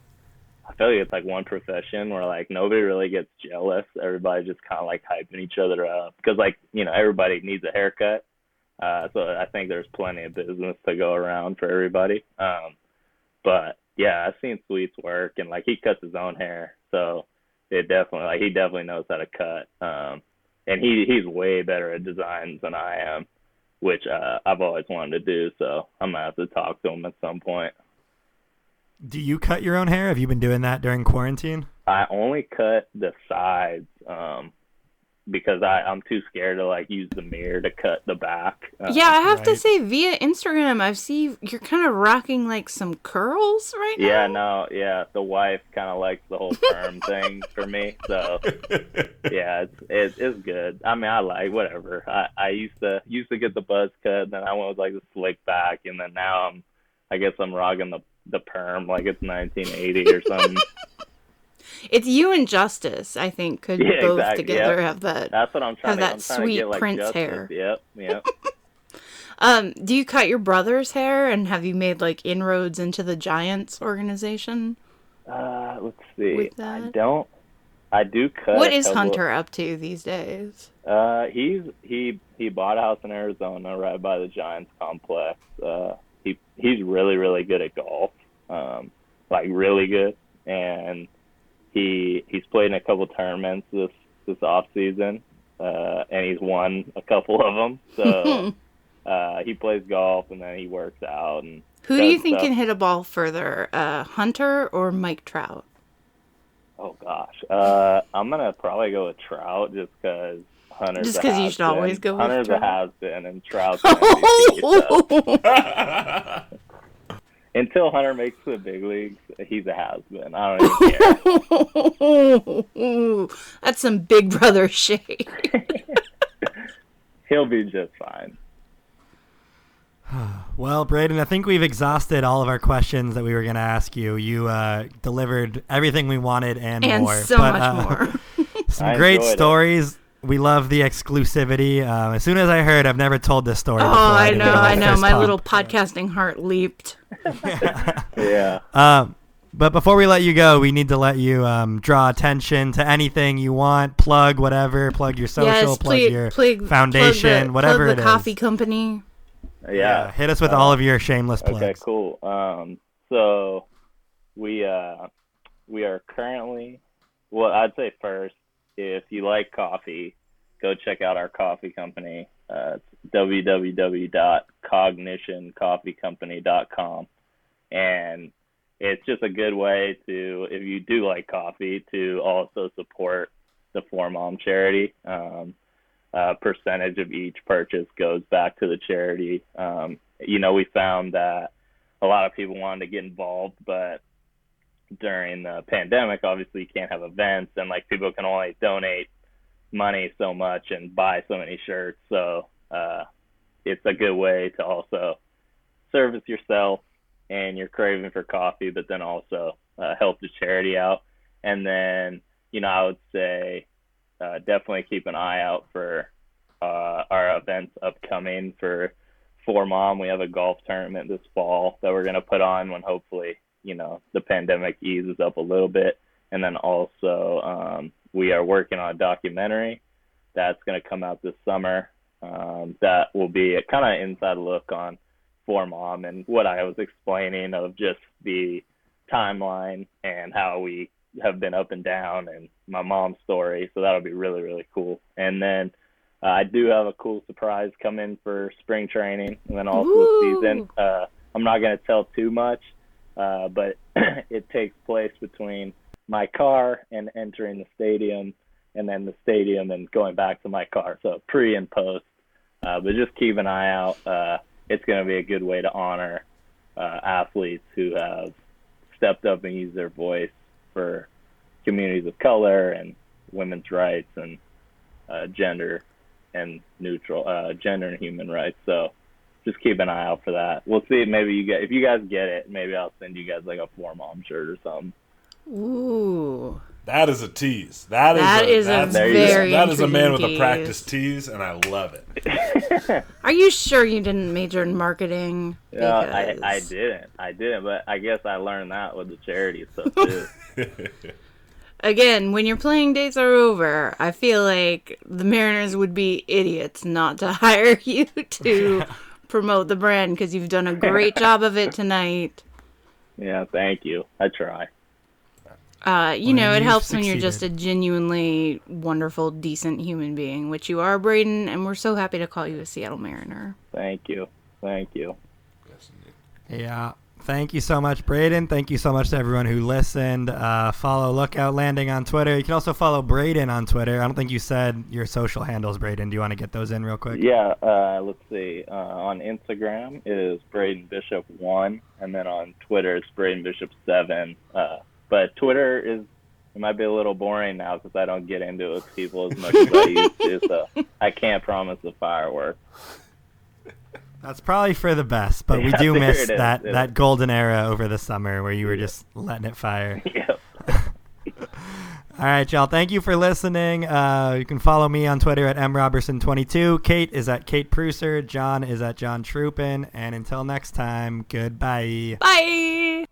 I feel like it's like one profession where like nobody really gets jealous. Everybody just kind of like hyping each other up because like you know everybody needs a haircut. Uh, so I think there's plenty of business to go around for everybody. Um, but yeah, I've seen Sweet's work and like he cuts his own hair, so it definitely like he definitely knows how to cut. Um, and he he's way better at designs than I am, which uh, I've always wanted to do. So I'm gonna have to talk to him at some point. Do you cut your own hair? Have you been doing that during quarantine? I only cut the sides um, because I I'm too scared to like use the mirror to cut the back. Uh, yeah, I have to say via Instagram, I've see you're kind of rocking like some curls right now. Yeah, no, yeah. The wife kind of likes the whole perm <laughs> thing for me, so <laughs> yeah, it's, it's it's good. I mean, I like whatever. I I used to used to get the buzz cut, and then I went with like the slick back, and then now I'm, I guess I'm rocking the the perm like it's 1980 or something. <laughs> It's you and Justus, I think, could Yeah, both exactly, together yeah. have that. That's what I'm trying Have to. that I'm trying to sweet get like Prince justice. hair. Yep, yep. <laughs> Um, do you cut your brother's hair and have you made like inroads into the Giants organization? Uh, let's see. I don't. I do cut. what is Hunter up to these days? Uh, he's he he bought a house in Arizona right by the Giants complex. Uh, he he's really really good at golf. Um, like really good, and he he's played in a couple tournaments this this off season, uh, and he's won a couple of them. So <laughs> uh, he plays golf and then he works out and. Who do you think stuff. can hit a ball further, uh, Hunter or Mike Trout? Oh gosh, uh, I'm gonna probably go with Trout just because Hunter's Just because you should always go with Hunter's Trout? a has been and Trout's. <laughs> <laughs> Until Hunter makes the big leagues, he's a has been. I don't even care. <laughs> That's some big brother <laughs> shade. He'll be just fine. <sighs> Well, Braden, I think we've exhausted all of our questions that we were going to ask you. You uh, delivered everything we wanted and, and more. so But, much uh, more. <laughs> Some I great stories. it. Stories. We love the exclusivity. Um, as soon as I heard, I've never told this story. Oh, before. I didn't know, my I know. My pump. little podcasting heart leaped. <laughs> Yeah. Um, but before we let you go, we need to let you um, draw attention to anything you want. Plug whatever. Plug your social. yes, plug plug, your plug, foundation. plug the, whatever plug the it is. coffee company. Yeah. Hit us with Uh, all of your shameless plugs. Okay, cool. Um, so we uh, we are currently, well, I'd say first, if you like coffee, go check out our coffee company. Uh, it's www.cognitioncoffeecompany.com, and it's just a good way to, if you do like coffee, to also support the Four Mom charity. Um, uh, percentage of each purchase goes back to the charity. Um, you know, we found that a lot of people wanted to get involved, but during the pandemic, obviously you can't have events, and like people can only donate money so much and buy so many shirts. So uh, it's a good way to also service yourself and your craving for coffee, but then also uh, help the charity out. And then, you know, I would say uh, definitely keep an eye out for uh, our events upcoming for for mom. We have a golf tournament this fall that we're gonna put on when hopefully you know the pandemic eases up a little bit, and then also um, we are working on a documentary that's gonna come out this summer. Um, that will be a kind of inside look on for mom and what I was explaining of just the timeline and how we have been up and down and my mom's story. So that'll be really, really cool. And then uh, I do have a cool surprise coming for spring training and then also the season. Uh, I'm not going to tell too much, uh, but <clears throat> it takes place between my car and entering the stadium and then the stadium and going back to my car. So pre and post. Uh, but just keep an eye out. Uh, it's going to be a good way to honor uh, athletes who have stepped up and used their voice for communities of color and women's rights and uh, gender and neutral gender and human rights. So just keep an eye out for that. We'll see. Maybe you get if you guys get it, maybe I'll send you guys like a four mom shirt or something. Ooh. That is a tease. That is That a, is a that's- very that is a man with a practice tease, and I love it. <laughs> Are you sure you didn't major in marketing? Yeah, I, I didn't. I didn't, but I guess I learned that with the charity stuff too. <laughs> Again, when your playing days are over, I feel like the Mariners would be idiots not to <laughs> hire you to promote the brand because you've done a great <laughs> job of it tonight. yeah, thank you. I try. Uh, you Well, know, it you've helps when you're just a genuinely wonderful, decent human being, which you are, Braden, and we're so happy to call you a Seattle Mariner. Thank you. Thank you. Yeah. Thank you so much, Braden. Thank you so much to everyone who listened. Uh, follow Lookout Landing on Twitter. You can also follow Braden on Twitter. I don't think you said your social handles, Braden. Do you want to get those in real quick? Yeah, uh, let's see. Uh, on Instagram is Braden Bishop one, and then on Twitter it's Braden Bishop seven. Uh, but Twitter is it might be a little boring now because I don't get into it with people as much as I used to. So <laughs> I can't promise the firework. That's probably for the best, but yeah, we do miss that that golden era over the summer where you were yeah. just letting it fire. <laughs> Yep. <laughs> All right, y'all. Thank you for listening. Uh, you can follow me on Twitter at mroberson22. Kate is at Kate Preusser. John is at John Trupin. And until next time, goodbye. Bye.